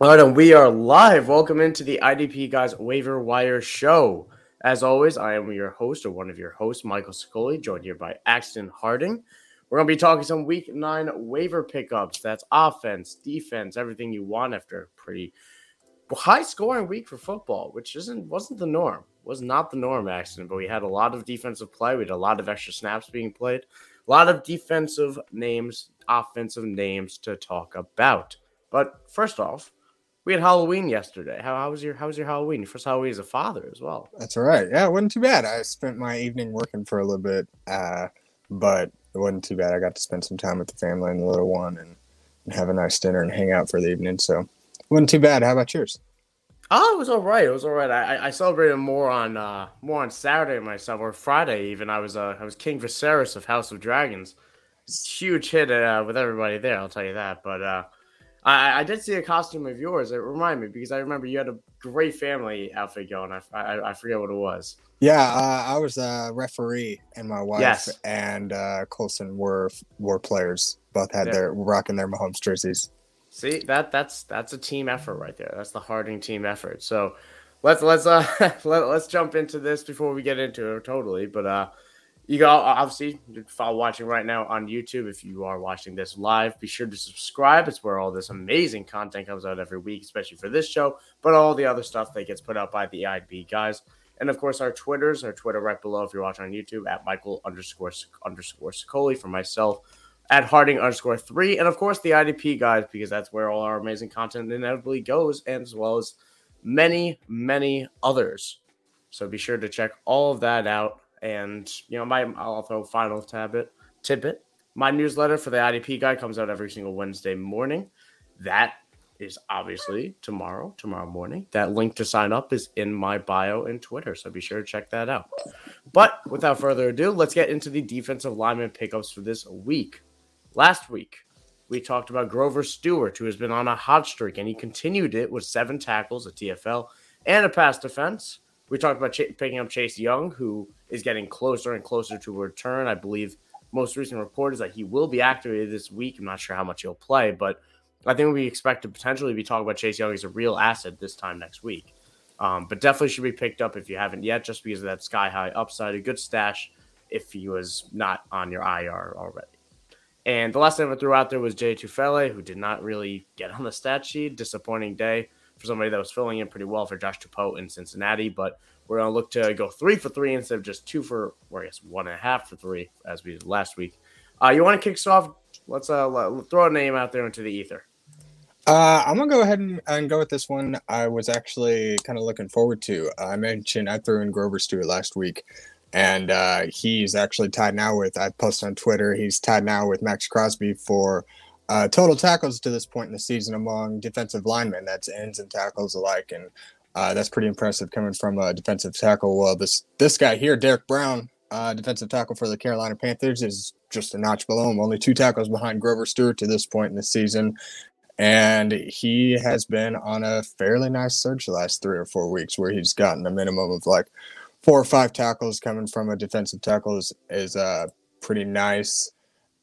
All right, and we are live. Welcome into the IDP Guys Waiver Wire Show. As always, I am your host or one of your hosts, Michael Scully, joined here by Axton Harding. We're going to be talking some week nine waiver pickups. That's offense, defense, everything you want after a pretty high scoring week for football, which isn't wasn't the norm. Was not the norm, Axton, but we had a lot of defensive play. We had a lot of extra snaps being played, a lot of defensive names, offensive names to talk about. But first off, we had Halloween yesterday. How, how was your How was your Halloween? Your first Halloween as a father as well. That's all right. Yeah, it wasn't too bad. I spent my evening working for a little bit, uh, but it wasn't too bad. I got to spend some time with the family and the little one, and, and have a nice dinner and hang out for the evening. So it wasn't too bad. How about yours? Oh, it was all right. It was all right. I, I celebrated more on uh, more on Saturday myself or Friday even. I was uh, I was King Viserys of House of Dragons. Huge hit uh, with everybody there. I'll tell you that. But uh, I, I did see a costume of yours. It reminded me because I remember you had a great family outfit going. I, I, I forget what it was. Yeah, uh, I was a referee, and my wife Yes. and uh, Colson were were players. Both had Yeah. their rocking their Mahomes jerseys. See that that's that's a team effort right there. That's the Harding team effort. So let's let's uh let, let's jump into this before we get into it totally. But uh you go uh, obviously follow watching right now on YouTube. If you are watching this live, be sure to subscribe. It's where all this amazing content comes out every week, especially for this show, but all the other stuff that gets put out by the IB guys. And of course, our Twitters, our Twitter right below if you're watching on YouTube at Michael underscore underscore Sicoli for myself at Harding underscore three, and of course the IDP guys, because that's where all our amazing content inevitably goes, and as well as many, many others. So be sure to check all of that out. And you know, my I'll throw final tabit tidbit. My newsletter for the IDP guy comes out every single Wednesday morning. That is obviously tomorrow, tomorrow morning. That link to sign up is in my bio and Twitter. So be sure to check that out. But without further ado, let's get into the defensive lineman pickups for this week. Last week, we talked about Grover Stewart, who has been on a hot streak, and he continued it with seven tackles, a TFL, and a pass defense. We talked about Ch- picking up Chase Young, who is getting closer and closer to a return. I believe most recent report is that he will be activated this week. I'm not sure how much he'll play, but I think we expect to potentially be talking about Chase Young as a real asset this time next week. Um, but definitely should be picked up if you haven't yet, just because of that sky high upside, a good stash if he was not on your IR already. And the last name I threw out there was Jay Tufele, who did not really get on the stat sheet. Disappointing day for somebody that was filling in pretty well for Josh Tupou in Cincinnati. But we're going to look to go three for three instead of just two for, or I guess one and a half for three, as we did last week. Uh, you want to kick us off? Let's uh, let- throw a name out there into the ether. Uh, I'm gonna go ahead and, and go with this one. I was actually kind of looking forward to. I mentioned I threw in Grover Stewart last week, and uh, he's actually tied now with. I posted on Twitter. He's tied now with Maxx Crosby for uh, total tackles to this point in the season among defensive linemen. That's ends and tackles alike, and uh, that's pretty impressive coming from a defensive tackle. Well, this this guy here, Derrick Brown, uh, defensive tackle for the Carolina Panthers, is just a notch below him. Only two tackles behind Grover Stewart to this point in the season and he has been on a fairly nice surge the last three or four weeks where he's gotten a minimum of like four or five tackles coming from a defensive tackle is, is uh, pretty nice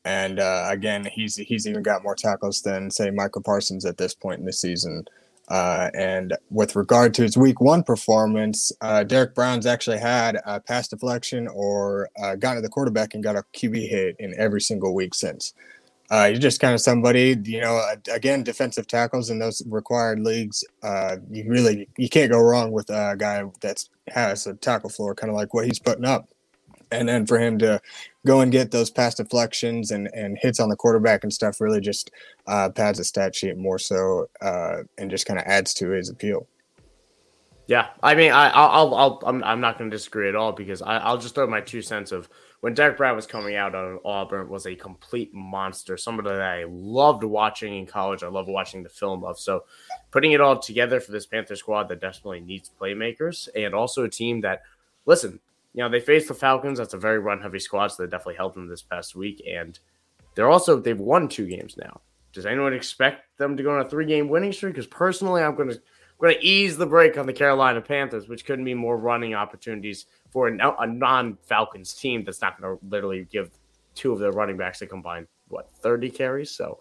and uh, again he's he's even got more tackles than say Micah Parsons at this point in the season uh, and with regard to his week one performance, uh, Derrick Brown's actually had a pass deflection or uh, gotten to the quarterback and got a QB hit in every single week since. Uh, you're just kind of somebody, you know. Again, defensive tackles in those required leagues, uh, you really you can't go wrong with a guy that has a tackle floor, kind of like what he's putting up. And then for him to go and get those pass deflections and, and hits on the quarterback and stuff really just uh, pads the stat sheet more so uh, and just kind of adds to his appeal. Yeah, I mean, I, I'll, I'll, I'm, I'm not going to disagree at all because I, I'll just throw my two cents of when Derrick Brown was coming out of Auburn was a complete monster, somebody that I loved watching in college. I love watching the film of. So, putting it all together for this Panther squad that definitely needs playmakers and also a team that, listen, you know, they faced the Falcons. That's a very run heavy squad, so they definitely helped them this past week. And they're also they've won two games now. Does anyone expect them to go on a three game winning streak? Because personally, I'm going to going to ease the break on the Carolina Panthers, which couldn't be more running opportunities for a, non Falcons team that's not going to literally give two of their running backs a combined what 30 carries. So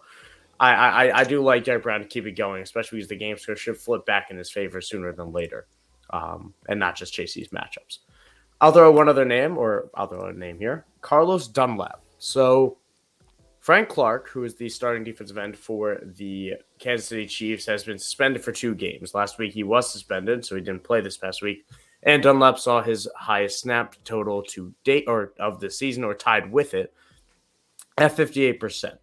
I, I, I do like Derrick Brown to keep it going, especially because the game score should flip back in his favor sooner than later, um, and not just chase these matchups. I'll throw one other name, or I'll throw a name here Carlos Dunlap. So, Frank Clark, who is the starting defensive end for the Kansas City Chiefs, has been suspended for two games. Last week he was suspended, so he didn't play this past week. And Dunlap saw his highest snap total to date or of the season or tied with it at 58%.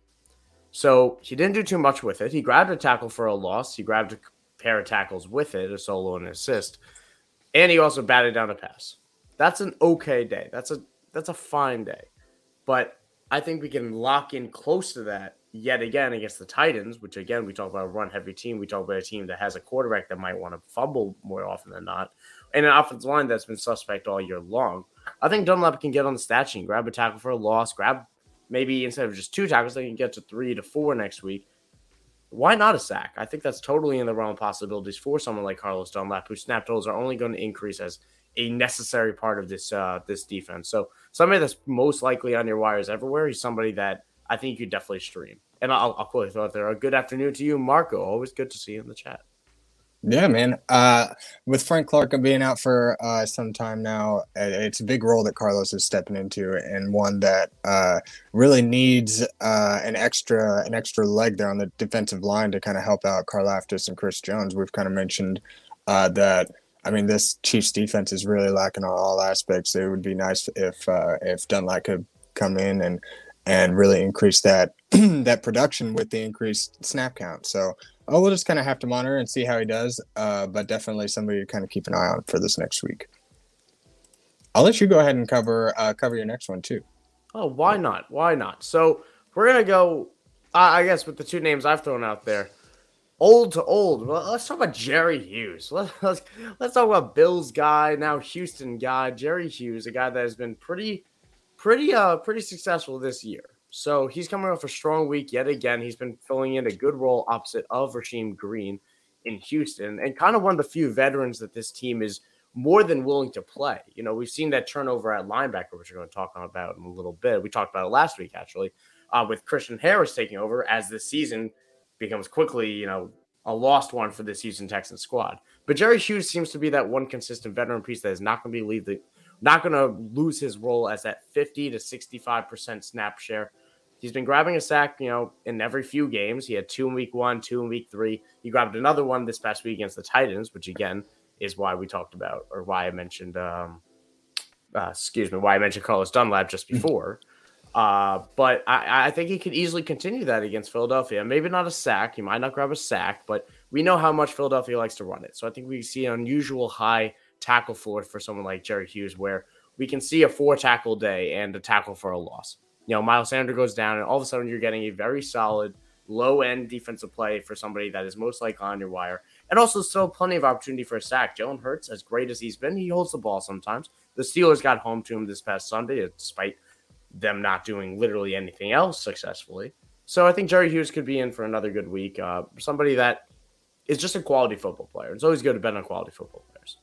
So he didn't do too much with it. He grabbed a tackle for a loss. He grabbed a pair of tackles with it, a solo and an assist. And he also batted down a pass. That's an okay day. That's a that's a fine day. But I think we can lock in close to that yet again against the Titans, which again we talk about a run heavy team. We talk about a team that has a quarterback that might want to fumble more often than not, and an offensive line that's been suspect all year long. I think Dunlap can get on the stat sheet, grab a tackle for a loss, grab maybe instead of just two tackles, they can get to three to four next week. Why not a sack? I think that's totally in the realm of possibilities for someone like Carlos Dunlap, whose snap totals are only going to increase as a necessary part of this uh, this defense. So somebody that's most likely on your wires everywhere. He's somebody that I think you definitely stream. And I'll, I'll quickly throw out there a good afternoon to you, Marco. Always good to see you in the chat. Yeah, man. Uh, with Frank Clark being out for uh, some time now, it's a big role that Carlos is stepping into, and one that uh, really needs uh, an extra an extra leg there on the defensive line to kind of help out Karlaftis and Chris Jones. We've kind of mentioned uh, that. I mean, this Chiefs defense is really lacking on all aspects. It would be nice if uh, if Dunlap could come in and and really increase that that production with the increased snap count. So oh, we'll just kind of have to monitor and see how he does. Uh, but definitely somebody to kind of keep an eye on for this next week. I'll let you go ahead and cover uh, cover your next one too. Oh, why not? Why not? So we're gonna go. I guess with the two names I've thrown out there, old to old. Let's talk about Jerry Hughes. Let's, let's let's talk about Bills guy now Houston guy Jerry Hughes, a guy that has been pretty, pretty uh pretty successful this year. So he's coming off a strong week yet again. He's been filling in a good role opposite of Rasheem Green in Houston and kind of one of the few veterans that this team is more than willing to play. You know, we've seen that turnover at linebacker, which we're going to talk about in a little bit. We talked about it last week, actually, uh, with Christian Harris taking over as the season becomes quickly, you know, a lost one for this Houston Texans squad. But Jerry Hughes seems to be that one consistent veteran piece that is not going to be leave the, not going to lose his role as that 50 to 65% snap share he's been grabbing a sack, you know, in every few games. He had two in week one, two in week three. He grabbed another one this past week against the Titans, which again is why we talked about or why I mentioned, um, uh, excuse me, why I mentioned Carlos Dunlap just hmm. before. Uh, but I, I think he could easily continue that against Philadelphia. Maybe not a sack. He might not grab a sack, but we know how much Philadelphia likes to run it. So I think we see an unusual high tackle floor for someone like Jerry Hughes, where we can see a four tackle day and a tackle for a loss you know, Miles Sanders goes down, and all of a sudden you're getting a very solid low end defensive play for somebody that is most likely on your wire. And also still plenty of opportunity for a sack. Jalen Hurts, as great as he's been, he holds the ball sometimes. The Steelers got home to him this past Sunday, despite them not doing literally anything else successfully. So I think Jerry Hughes could be in for another good week. Uh, somebody that is just a quality football player. It's always good to bet on quality football players.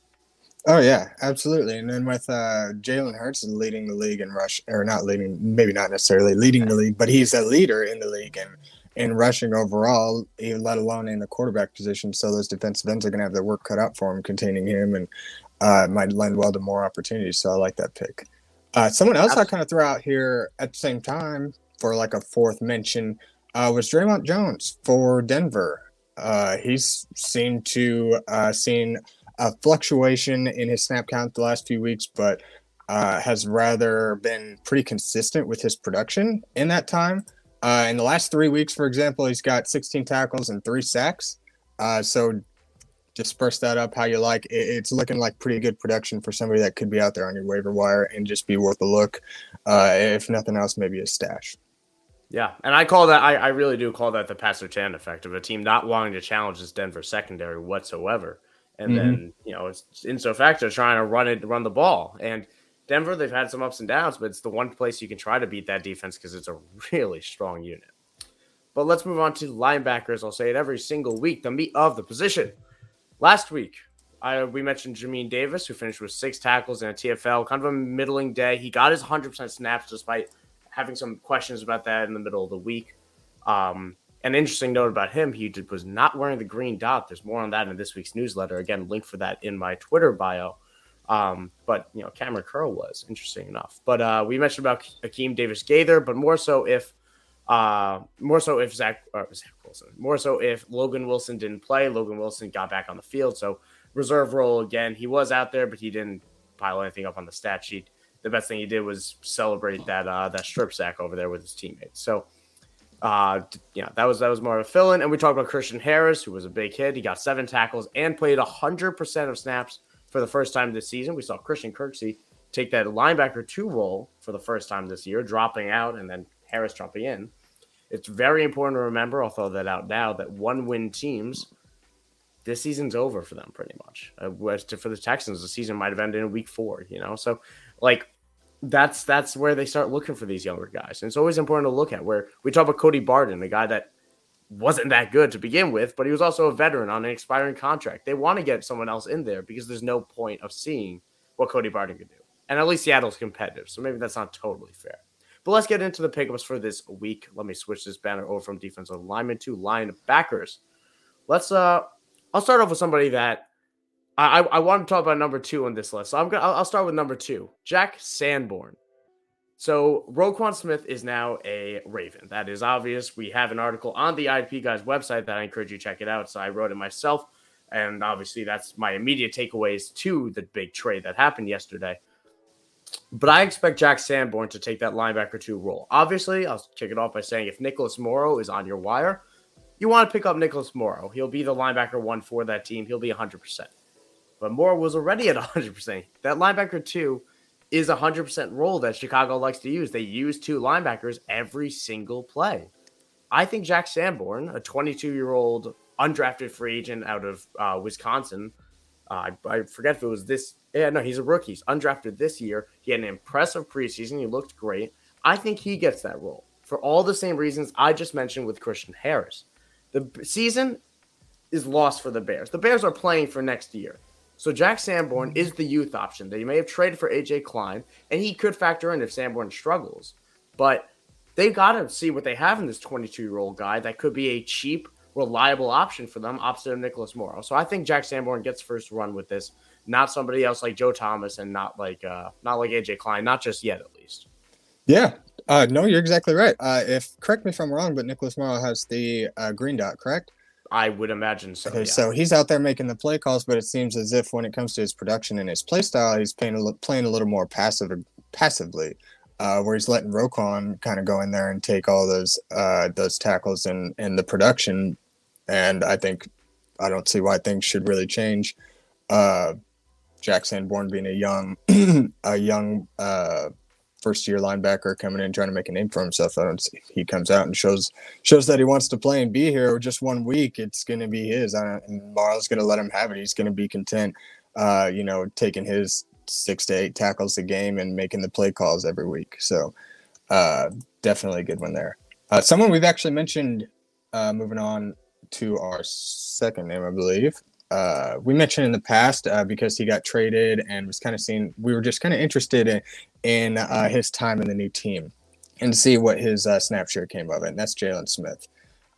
Oh yeah, absolutely. And then with uh, Jalen Hurts leading the league in rush, or not leading, maybe not necessarily leading the league, but he's a leader in the league and in rushing overall, even let alone in the quarterback position. So those defensive ends are going to have their work cut out for him, containing him, and uh, might lend well to more opportunities. So I like that pick. Uh, someone else I kind of throw out here at the same time for like a fourth mention uh, was Dre'Mont Jones for Denver. Uh, he's seemed to uh, seen a fluctuation in his snap count the last few weeks, but uh, has rather been pretty consistent with his production in that time. Uh, in the last three weeks, for example, he's got 16 tackles and three sacks. Uh, so disperse that up how you like. It's looking like pretty good production for somebody that could be out there on your waiver wire and just be worth a look. Uh, if nothing else, maybe a stash. Yeah, and I call that I, I really do call that the Pat Surtain effect of a team not wanting to challenge this Denver secondary whatsoever and mm-hmm. then you know it's in so factor trying to run it, run the ball. And Denver, they've had some ups and downs, but it's the one place you can try to beat that defense because it's a really strong unit. But let's move on to linebackers. I'll say it every single week. The meat of the position. Last week, I, we mentioned Jamin Davis, who finished with six tackles and a TFL, kind of a middling day. He got his 100% snaps despite having some questions about that in the middle of the week. Um, An interesting note about him, he did, was not wearing the green dot. There's more on that in this week's newsletter. Again, link for that in my Twitter bio. Um, but you know, Kamren Curl was interesting enough. But uh, we mentioned about Akeem Davis Gaither, but more so if uh, more so if Zach, Zach Wilson, more so if Logan Wilson didn't play, Logan Wilson got back on the field. So reserve role again. He was out there, but he didn't pile anything up on the stat sheet. The best thing he did was celebrate that uh, that strip sack over there with his teammates. So uh, yeah, that was that was more of a fill-in. And we talked about Christian Harris, who was a big hit. He got seven tackles and played hundred percent of snaps for the first time this season. We saw Christian Kirksey take that linebacker two role for the first time this year, dropping out and then Harris jumping in. It's very important to remember. I'll throw that out now that one-win teams. This season's over for them, pretty much. Uh, for the Texans, the season might have ended in week four. You know, so like that's that's where they start looking for these younger guys. And it's always important to look at where we talk about Cody Barton, a guy that wasn't that good to begin with, but he was also a veteran on an expiring contract. They want to get someone else in there because there's no point of seeing what Cody Barton could do. And at least Seattle's competitive, so maybe that's not totally fair. But let's get into the pickups for this week. Let me switch this banner over from defensive lineman to linebackers. Let's uh I'll start off with somebody that I, I want to talk about number two on this list. So I'm gonna I'll start with number two, Jack Sanborn. So Roquan Smith is now a Raven. That is obvious. We have an article on the IP guys website that I encourage you to check it out. So I wrote it myself, and obviously that's my immediate takeaways to the big trade that happened yesterday. But I expect Jack Sanborn to take that linebacker two role. Obviously, I'll kick it off by saying if Nicholas Morrow is on your wire, you want to pick up Nicholas Morrow. He'll be the linebacker one for that team. He'll be 100% but Morrow was already at 100%. That linebacker two is a 100% role that Chicago likes to use. They use two linebackers every single play. I think Jack Sanborn, a 22 year old undrafted free agent out of uh, Wisconsin, uh, I, I, forget if it was this. Yeah, no, he's a rookie. He's undrafted this year. He had an impressive preseason. He looked great. I think he gets that role for all the same reasons I just mentioned with Christian Harris. The season is lost for the Bears. The Bears are playing for next year. So Jack Sanborn is the youth option you may have traded for AJ Klein, and he could factor in if Sanborn struggles. But they've got to see what they have in this 22 year old guy that could be a cheap, reliable option for them, opposite of Nicholas Morrow. So I think Jack Sanborn gets first run with this, not somebody else like Joe Thomas and not like uh, not like AJ Klein, not just yet at least. Yeah. Uh, no, you're exactly right. Uh, if correct me if I'm wrong, but Nicholas Morrow has the uh, green dot, correct? I would imagine so. Okay, yeah. so he's out there making the play calls, but it seems as if when it comes to his production and his play style, he's playing a, playing a little more passive passively, uh, where he's letting Roquan kind of go in there and take all those uh, those tackles and and the production. And I think I don't see why things should really change. Uh, Jack Sanborn being a young a young uh, first year linebacker coming in trying to make a name for himself. I don't see he comes out and shows shows that he wants to play and be here just one week, it's going to be his. and Marl's going to let him have it. He's going to be content, uh, you know, taking his six to eight tackles a game and making the play calls every week. So uh, definitely a good one there. Uh, someone we've actually mentioned. Uh, moving on to our second name, I believe. Uh, we mentioned in the past uh, because he got traded and was kind of seen. We were just kind of interested in, in uh, his time in the new team and to see what his uh, snap share came of it. And that's Jaylon Smith.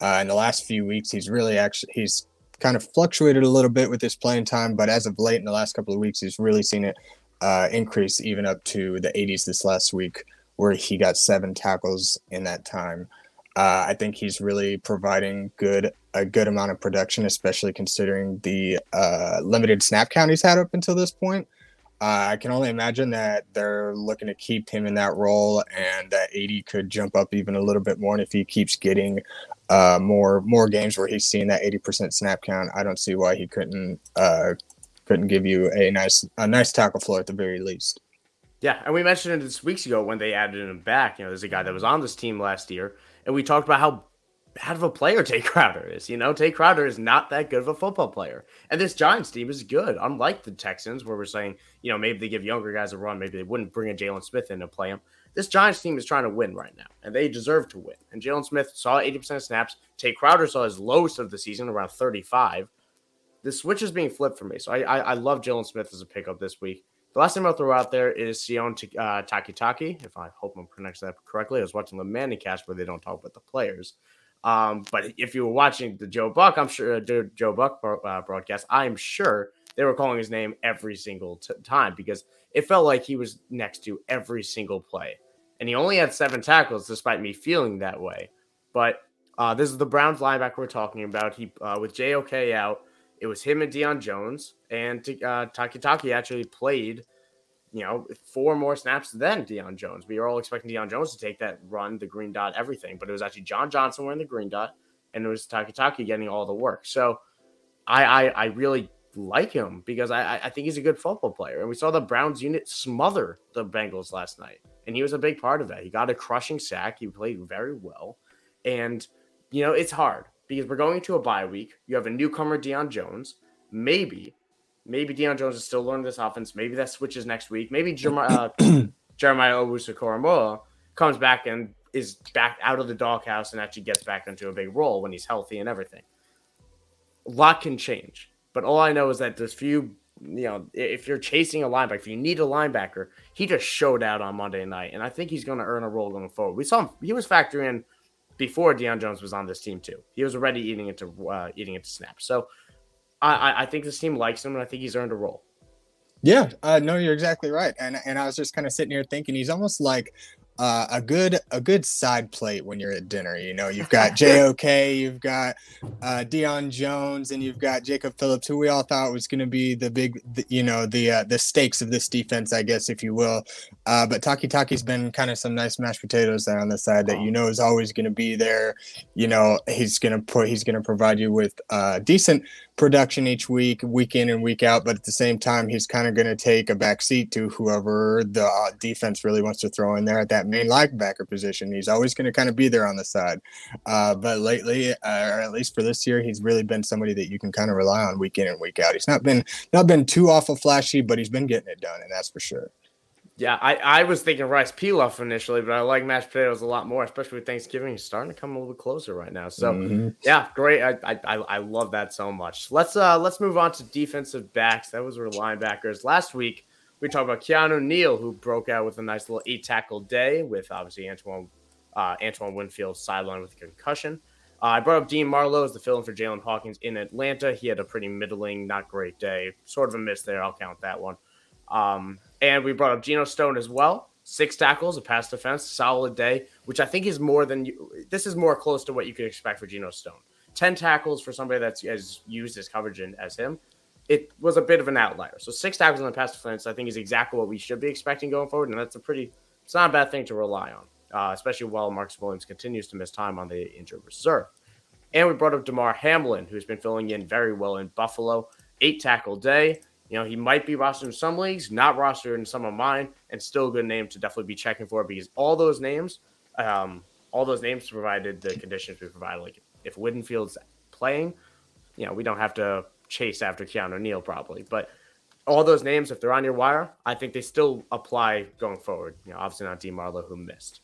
Uh, in the last few weeks, he's really actually he's kind of fluctuated a little bit with his playing time, but as of late in the last couple of weeks, he's really seen it uh, increase even up to the 80s this last week, where he got seven tackles in that time. Uh, I think he's really providing good a good amount of production, especially considering the uh, limited snap count he's had up until this point. Uh, I can only imagine that they're looking to keep him in that role, and that 80 could jump up even a little bit more. And if he keeps getting uh, more more games where he's seeing that 80% snap count, I don't see why he couldn't uh, couldn't give you a nice a nice tackle floor at the very least. Yeah, and we mentioned it this weeks ago when they added him back. You know, there's a guy that was on this team last year, and we talked about how bad of a player Tae Crowder is. You know, Tae Crowder is not that good of a football player. And this Giants team is good, unlike the Texans, where we're saying, you know, maybe they give younger guys a run. Maybe they wouldn't bring a Jaylon Smith in to play him. This Giants team is trying to win right now, and they deserve to win. And Jaylon Smith saw 80% of snaps. Tae Crowder saw his lowest of the season, around 35. The switch is being flipped for me. So I, I, I love Jaylon Smith as a pickup this week. The last name I'll throw out there is Sion uh, Takitaki. If I hope I'm pronouncing that correctly, I was watching the Manning cast where they don't talk about the players. Um, but if you were watching the Joe Buck, I'm sure uh, Joe Buck uh, broadcast, I'm sure they were calling his name every single t- time because it felt like he was next to every single play. And he only had seven tackles, despite me feeling that way. But uh, this is the Browns linebacker we're talking about. He uh, with JOK out, it was him and Deion Jones, and uh, Takitaki actually played, you know, four more snaps than Deion Jones. We were all expecting Deion Jones to take that run, the green dot, everything, but it was actually John Johnson wearing the green dot, and it was Takitaki getting all the work. So, I I, I really like him because I, I think he's a good football player. And we saw the Browns unit smother the Bengals last night. And he was a big part of that. He got a crushing sack. He played very well. And, you know, it's hard because we're going into a bye week. You have a newcomer, Deion Jones. Maybe, maybe Deion Jones is still learning this offense. Maybe that switches next week. Maybe Jeremiah, uh, Jeremiah Owusu comes back and is back out of the doghouse and actually gets back into a big role when he's healthy and everything. A lot can change. But all I know is that there's few, you know, if you're chasing a linebacker, if you need a linebacker, he just showed out on Monday night, and I think he's going to earn a role going forward. We saw him; he was factoring in before Deion Jones was on this team too. He was already eating into uh, eating into snaps. So I, I think this team likes him, and I think he's earned a role. Yeah, uh, no, you're exactly right. And and I was just kind of sitting here thinking he's almost like uh, a good a good side plate when you're at dinner. You know, you've got JOK, you've got uh, Deion Jones, and you've got Jacob Phillips, who we all thought was going to be the big, the, you know, the uh, the stakes of this defense, I guess, if you will. Uh, but Takitaki's been kind of some nice mashed potatoes there on the side that you know is always going to be there. You know, he's going to put he's going to provide you with uh, decent production each week, week in and week out. But at the same time, he's kind of going to take a back seat to whoever the uh, defense really wants to throw in there at that main linebacker position. He's always going to kind of be there on the side. Uh, but lately, uh, or at least for this year, he's really been somebody that you can kind of rely on week in and week out. He's not been not been too awful flashy, but he's been getting it done, and that's for sure. Yeah, I, I was thinking rice pilaf initially, but I like mashed potatoes a lot more, especially with Thanksgiving. It's starting to come a little bit closer right now. So mm-hmm. yeah, great. I, I I love that so much. Let's uh let's move on to defensive backs. That was our linebackers. Last week we talked about Keanu Neal, who broke out with a nice little eight tackle day with obviously Antoine uh, Antoine Winfield sidelined with a concussion. Uh, I brought up Dean Marlowe as the fill in for Jaylinn Hawkins in Atlanta. He had a pretty middling, not great day. Sort of a miss there. I'll count that one. Um, and we brought up Geno Stone as well. Six tackles, a pass defense, solid day, which I think is more than you. This is more close to what you could expect for Geno Stone. 10 tackles for somebody that's as used as coverage in, as him. It was a bit of an outlier. So six tackles in the pass defense, I think, is exactly what we should be expecting going forward. And that's a pretty, it's not a bad thing to rely on, uh, especially while Marcus Williams continues to miss time on the injured reserve. And we brought up Damar Hamlin, who's been filling in very well in Buffalo. Eight tackle day. You know, he might be rostered in some leagues, not rostered in some of mine, and still a good name to definitely be checking for because all those names, um, all those names provided the conditions we provided. Like if Winfield's playing, you know, we don't have to chase after Keanu Neal probably, but all those names, if they're on your wire, I think they still apply going forward. You know, obviously not D Marlowe who missed.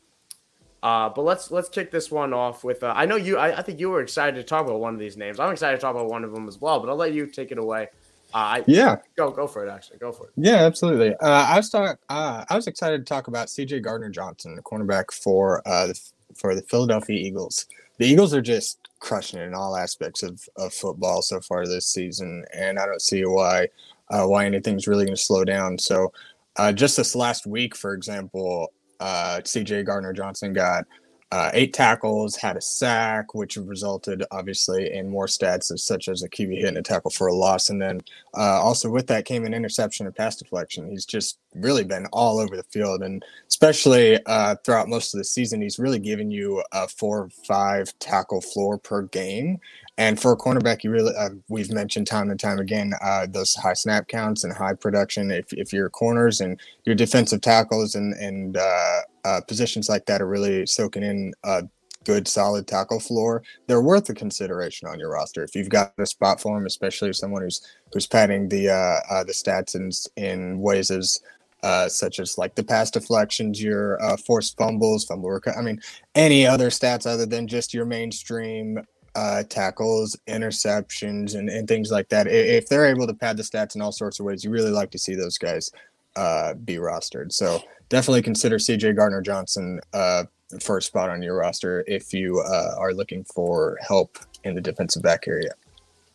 Uh, but let's let's kick this one off with. Uh, I know you. I, I, think you were excited to talk about one of these names. I'm excited to talk about one of them as well. But I'll let you take it away. Uh, yeah, go go for it. Actually, go for it. Yeah, absolutely. Uh, I was talk, uh, I was excited to talk about C.J. Gardner Johnson, the cornerback for uh, the, for the Philadelphia Eagles. The Eagles are just crushing it in all aspects of, of football so far this season, and I don't see why uh, why anything's really going to slow down. So, uh, just this last week, for example, uh, C.J. Gardner Johnson got uh, eight tackles, had a sack, which resulted obviously in more stats such as a QB hit and a tackle for a loss. And then uh, also with that came an interception and pass deflection. He's just really been all over the field, and especially uh, throughout most of the season, he's really given you a four or five tackle floor per game. And for a cornerback, you really uh, we've mentioned time and time again uh, those high snap counts and high production. If if your corners and your defensive tackles and and uh, uh positions like that are really soaking in a good solid tackle floor, they're worth a consideration on your roster. If you've got a spot for them, especially someone who's who's padding the uh, uh, the stats in in ways as uh, such as like the pass deflections, your uh, forced fumbles, fumble work. I mean, any other stats other than just your mainstream uh, tackles, interceptions, and, and things like that. If they're able to pad the stats in all sorts of ways, you really like to see those guys uh, be rostered. So definitely consider CJ Gardner Johnson uh, for a spot on your roster if you uh, are looking for help in the defensive back area.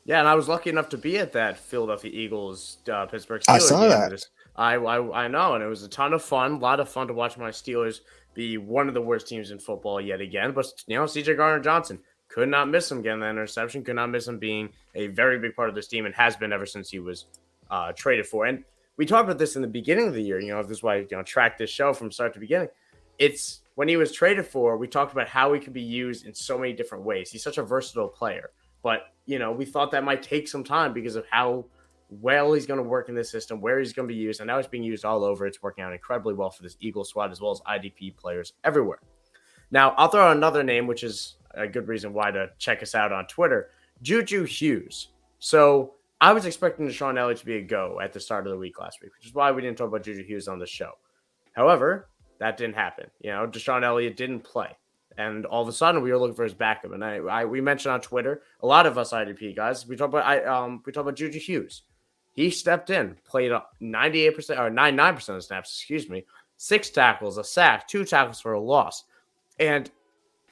Yeah, and I was lucky enough to be at that Philadelphia Eagles uh, Pittsburgh Steelers. I saw that. I, I I know, and it was a ton of fun. A lot of fun to watch my Steelers be one of the worst teams in football yet again. But you know, CJ Gardner Johnson could not miss him getting that interception. Could not miss him being a very big part of this team, and has been ever since he was uh, traded for. And we talked about this in the beginning of the year. You know, this is why you know track this show from start to beginning. It's when he was traded for. We talked about how he could be used in so many different ways. He's such a versatile player, but you know, we thought that might take some time because of how well he's going to work in this system, where he's going to be used, and now it's being used all over. It's working out incredibly well for this Eagle squad as well as IDP players everywhere. Now, I'll throw out another name, which is a good reason why to check us out on Twitter Juju Hughes. So I was expecting DeShon Elliott to be a go at the start of the week last week, which is why we didn't talk about Juju Hughes on the show. However, that didn't happen. You know, DeShon Elliott didn't play. And all of a sudden, we were looking for his backup. And I, I we mentioned on Twitter, a lot of us IDP guys, we talk about I um we talk about Juju Hughes. He stepped in, played 98% or 99% of snaps, excuse me, six tackles, a sack, two tackles for a loss. And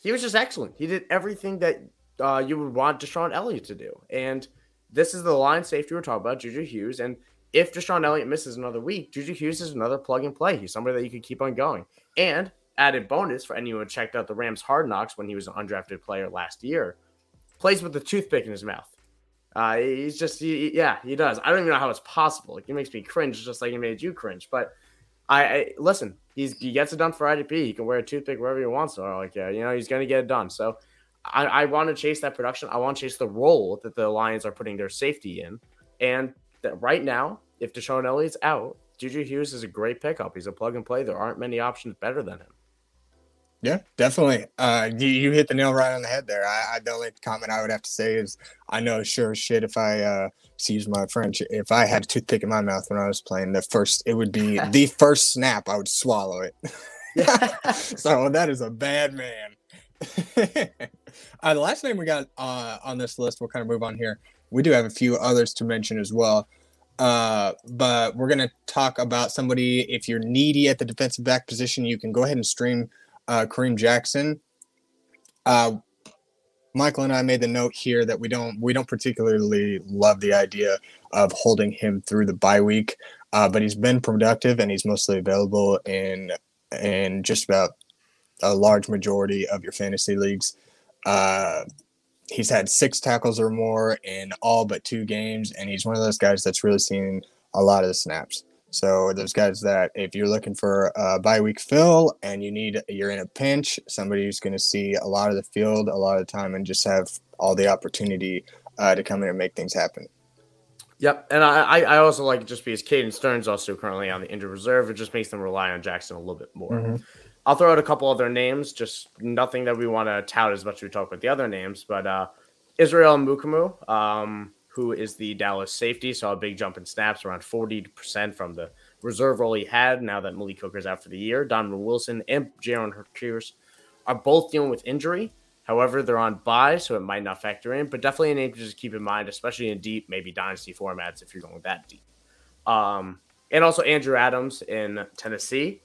he was just excellent. He did everything that uh, you would want DeShon Elliott to do. And this is the line safety we're talking about, Juju Hughes. And if DeShon Elliott misses another week, Juju Hughes is another plug and play. He's somebody that you could keep on going. And added bonus for anyone who checked out the Rams Hard Knocks when he was an undrafted player last year, plays with the toothpick in his mouth. Uh, he's just, he, yeah, he does. I don't even know how it's possible. It makes me cringe, just like he made you cringe. But I, I listen. He's he gets it done for IDP. He can wear a toothpick wherever he wants. So like, yeah, you know, he's gonna get it done. So I, I want to chase that production. I want to chase the role that the Lions are putting their safety in. And that right now, if DeShon Elliott's out, Juju Hughes is a great pickup. He's a plug and play. There aren't many options better than him. Yeah, definitely. Uh, you, you hit the nail right on the head there. I, I, the only comment I would have to say is I know sure shit if I uh, excuse my French, if I had a toothpick in my mouth when I was playing, the first it would be the first snap I would swallow it. so that is a bad man. uh, the last name we got uh, on this list, we'll kind of move on here. We do have a few others to mention as well. Uh, but we're going to talk about somebody. If you're needy at the defensive back position, you can go ahead and stream uh, Kareem Jackson. Uh, Michael and I made the note here that we don't we don't particularly love the idea of holding him through the bye week, uh, but he's been productive and he's mostly available in in just about a large majority of your fantasy leagues. Uh, he's had six tackles or more in all but two games, and he's one of those guys that's really seen a lot of the snaps. So there's guys that if you're looking for a bye week fill and you need you're in a pinch, somebody who's going to see a lot of the field a lot of the time and just have all the opportunity uh, to come in and make things happen. Yep, and I I also like it just because Caden Sterns also currently on the injured reserve. It just makes them rely on Jackson a little bit more. Mm-hmm. I'll throw out a couple other names, just nothing that we want to tout as much as we talk about the other names, but uh, Israel Mukuamu. Um, who is the Dallas safety. Saw a big jump in snaps, around 40% from the reserve role he had now that Malik Hooker's out for the year. Donovan Wilson and Jayron Kearse are both dealing with injury. However, they're on bye, so it might not factor in, but definitely a name to just keep in mind, especially in deep, maybe dynasty formats if you're going that deep. Um, and also Andrew Adams in Tennessee.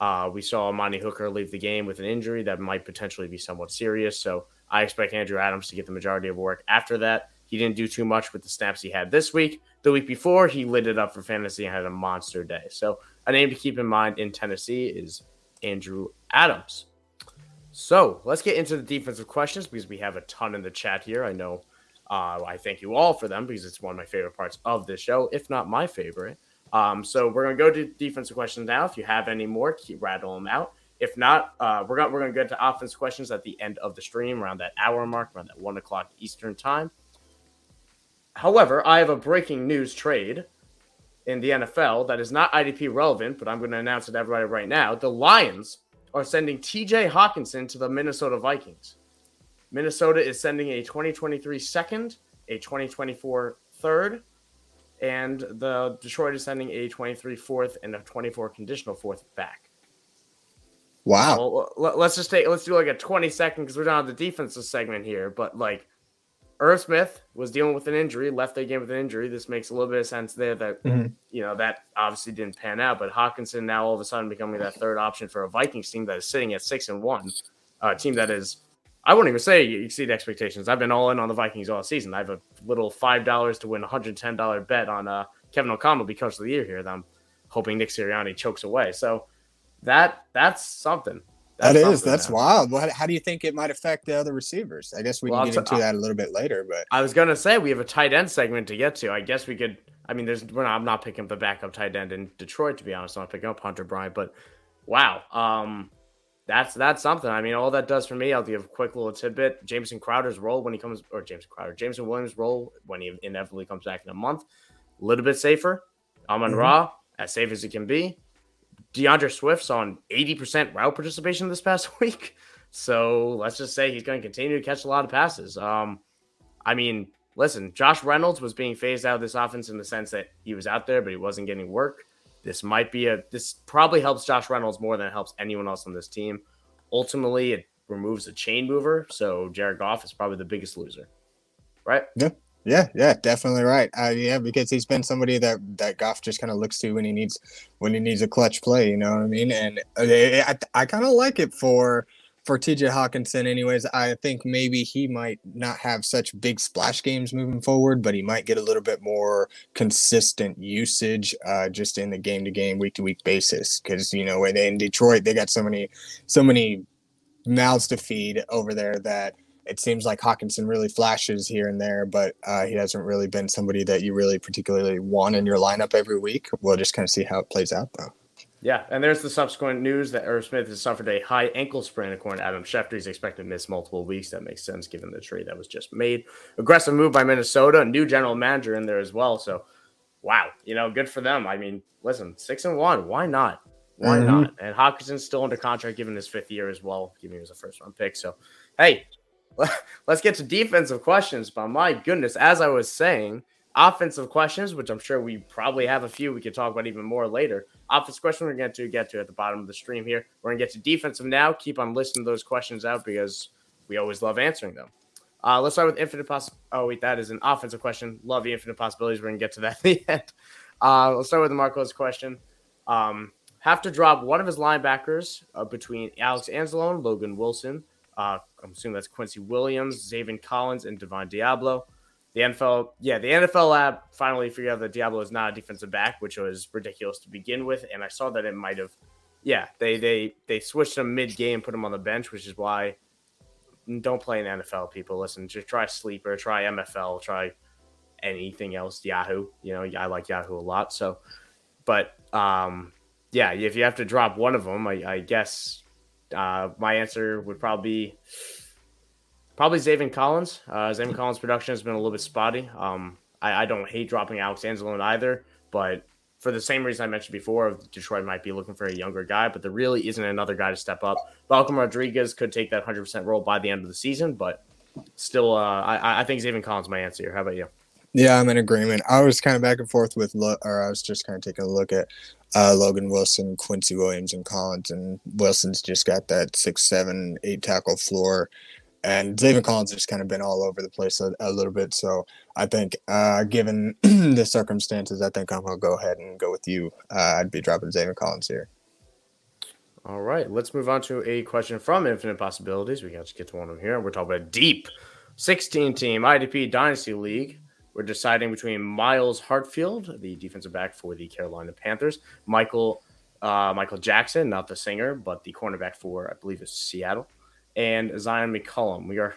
Uh, we saw Amani Hooker leave the game with an injury that might potentially be somewhat serious. So I expect Andrew Adams to get the majority of work after that. He didn't do too much with the snaps he had this week. The week before, he lit it up for fantasy and had a monster day. So, a name to keep in mind in Tennessee is Andrew Adams. So, let's get into the defensive questions because we have a ton in the chat here. I know uh, I thank you all for them because it's one of my favorite parts of this show, if not my favorite. Um, so, we're going to go to defensive questions now. If you have any more, keep rattling them out. If not, uh, we're going we're to get to offense questions at the end of the stream around that hour mark, around that one o'clock Eastern time. However, I have a breaking news trade in the NFL that is not IDP relevant, but I'm going to announce it to everybody right now. The Lions are sending TJ Hockenson to the Minnesota Vikings. Minnesota is sending a 2023 second, a 2024 third, and the Detroit is sending a 23 fourth and a 24 conditional fourth back. Wow. let's just take let's do like a 20 second because we're not on the defensive segment here, but like Irv Smith was dealing with an injury, left the game with an injury. This makes a little bit of sense there that, mm-hmm. you know, that obviously didn't pan out. But Hockenson now all of a sudden becoming that third option for a Vikings team that is sitting at six and one, a team that is, I wouldn't even say you exceed expectations. I've been all in on the Vikings all season. I have a little $5 to win a $110 bet on uh, Kevin O'Connell because of the year here that I'm hoping Nick Sirianni chokes away. So that that's something. That's that is that's now. wild. Well, how do you think it might affect the other receivers? I guess we well, can get into that a little bit later. But I was gonna say we have a tight end segment to get to. I guess we could. I mean, there's. Not, I'm not picking up the backup tight end in Detroit to be honest. I'm not picking up Hunter Bryant, but wow, um, that's that's something. I mean, all that does for me. I'll give a quick little tidbit. Jameson Crowder's role when he comes, or Jameson Crowder, Jameson Williams' role when he inevitably comes back in a month, a little bit safer. Amon mm-hmm. Ra, as safe as it can be. D'Andre Swift's on 80% route participation this past week. So let's just say he's going to continue to catch a lot of passes. Um, I mean, listen, Josh Reynolds was being phased out of this offense in the sense that he was out there, but he wasn't getting work. This might be a, this probably helps Josh Reynolds more than it helps anyone else on this team. Ultimately, it removes a chain mover. So Jared Goff is probably the biggest loser, right? Yeah. Yeah, yeah, definitely right. Uh, yeah, because he's been somebody that that Goff just kind of looks to when he needs when he needs a clutch play. You know what I mean? And uh, I, I kind of like it for for TJ Hockenson. Anyways, I think maybe he might not have such big splash games moving forward, but he might get a little bit more consistent usage uh, just in the game to game, week to week basis. Because you know, in Detroit, they got so many so many mouths to feed over there that it seems like Hockenson really flashes here and there, but uh, he hasn't really been somebody that you really particularly want in your lineup every week. We'll just kind of see how it plays out, though. Yeah, and there's the subsequent news that Irv Smith has suffered a high ankle sprain, according to Adam Schefter. He's expected to miss multiple weeks. That makes sense given the trade that was just made. Aggressive move by Minnesota, new general manager in there as well. So, wow, you know, good for them. I mean, listen, six and one, why not? Why mm-hmm. not? And Hockenson's still under contract given his fifth year as well, given he was a first round pick. So, hey, let's get to defensive questions. But my goodness, as I was saying, offensive questions, which I'm sure we probably have a few we could talk about even more later. Offensive question we're going to get to at the bottom of the stream here. We're going to get to defensive now. Keep on listening to those questions out because we always love answering them. Uh, let's start with infinite poss. Oh wait, that is an offensive question. Love the infinite possibilities. We're gonna get to that at the end. Uh, let's start with the Marcos question. Um, have to drop one of his linebackers uh, between Alex Anzalone, Logan Wilson, uh, I'm assuming that's Quincy Williams, Zaven Collins, and Divine Deablo. The NFL, yeah, the NFL lab finally figured out that Deablo is not a defensive back, which was ridiculous to begin with. And I saw that it might have, yeah, they they they switched him mid game, put him on the bench, which is why don't play in NFL. People listen, just try sleeper, try MFL, try anything else. Yahoo, you know, I like Yahoo a lot. So, but um, yeah, if you have to drop one of them, I, I guess uh, my answer would probably be probably Zaven Collins. Uh, Zaven Collins' production has been a little bit spotty. Um, I, I, don't hate dropping Alex Anzalone either, but for the same reason I mentioned before, Detroit might be looking for a younger guy, but there really isn't another guy to step up. Malcolm Rodriguez could take that 100% role by the end of the season, but still, uh, I, I think Zaven Collins my answer here. How about you? Yeah, I'm in agreement. I was kind of back and forth with, look, or I was just kind of taking a look at uh, Logan Wilson, Quincy Williams, and Collins. And Wilson's just got that six, seven, eight tackle floor. And David Collins has kind of been all over the place a, a little bit. So I think, uh, given the circumstances, I think I'm going to go ahead and go with you. Uh, I'd be dropping David Collins here. All right, let's move on to a question from Infinite Possibilities. We got to get to one of them here. We're talking about deep 16 team IDP Dynasty League. We're deciding between Myles Hartsfield, the defensive back for the Carolina Panthers, Michael uh, Michael Jackson, not the singer, but the cornerback for I believe it's Seattle, and Zyon McCollum. We are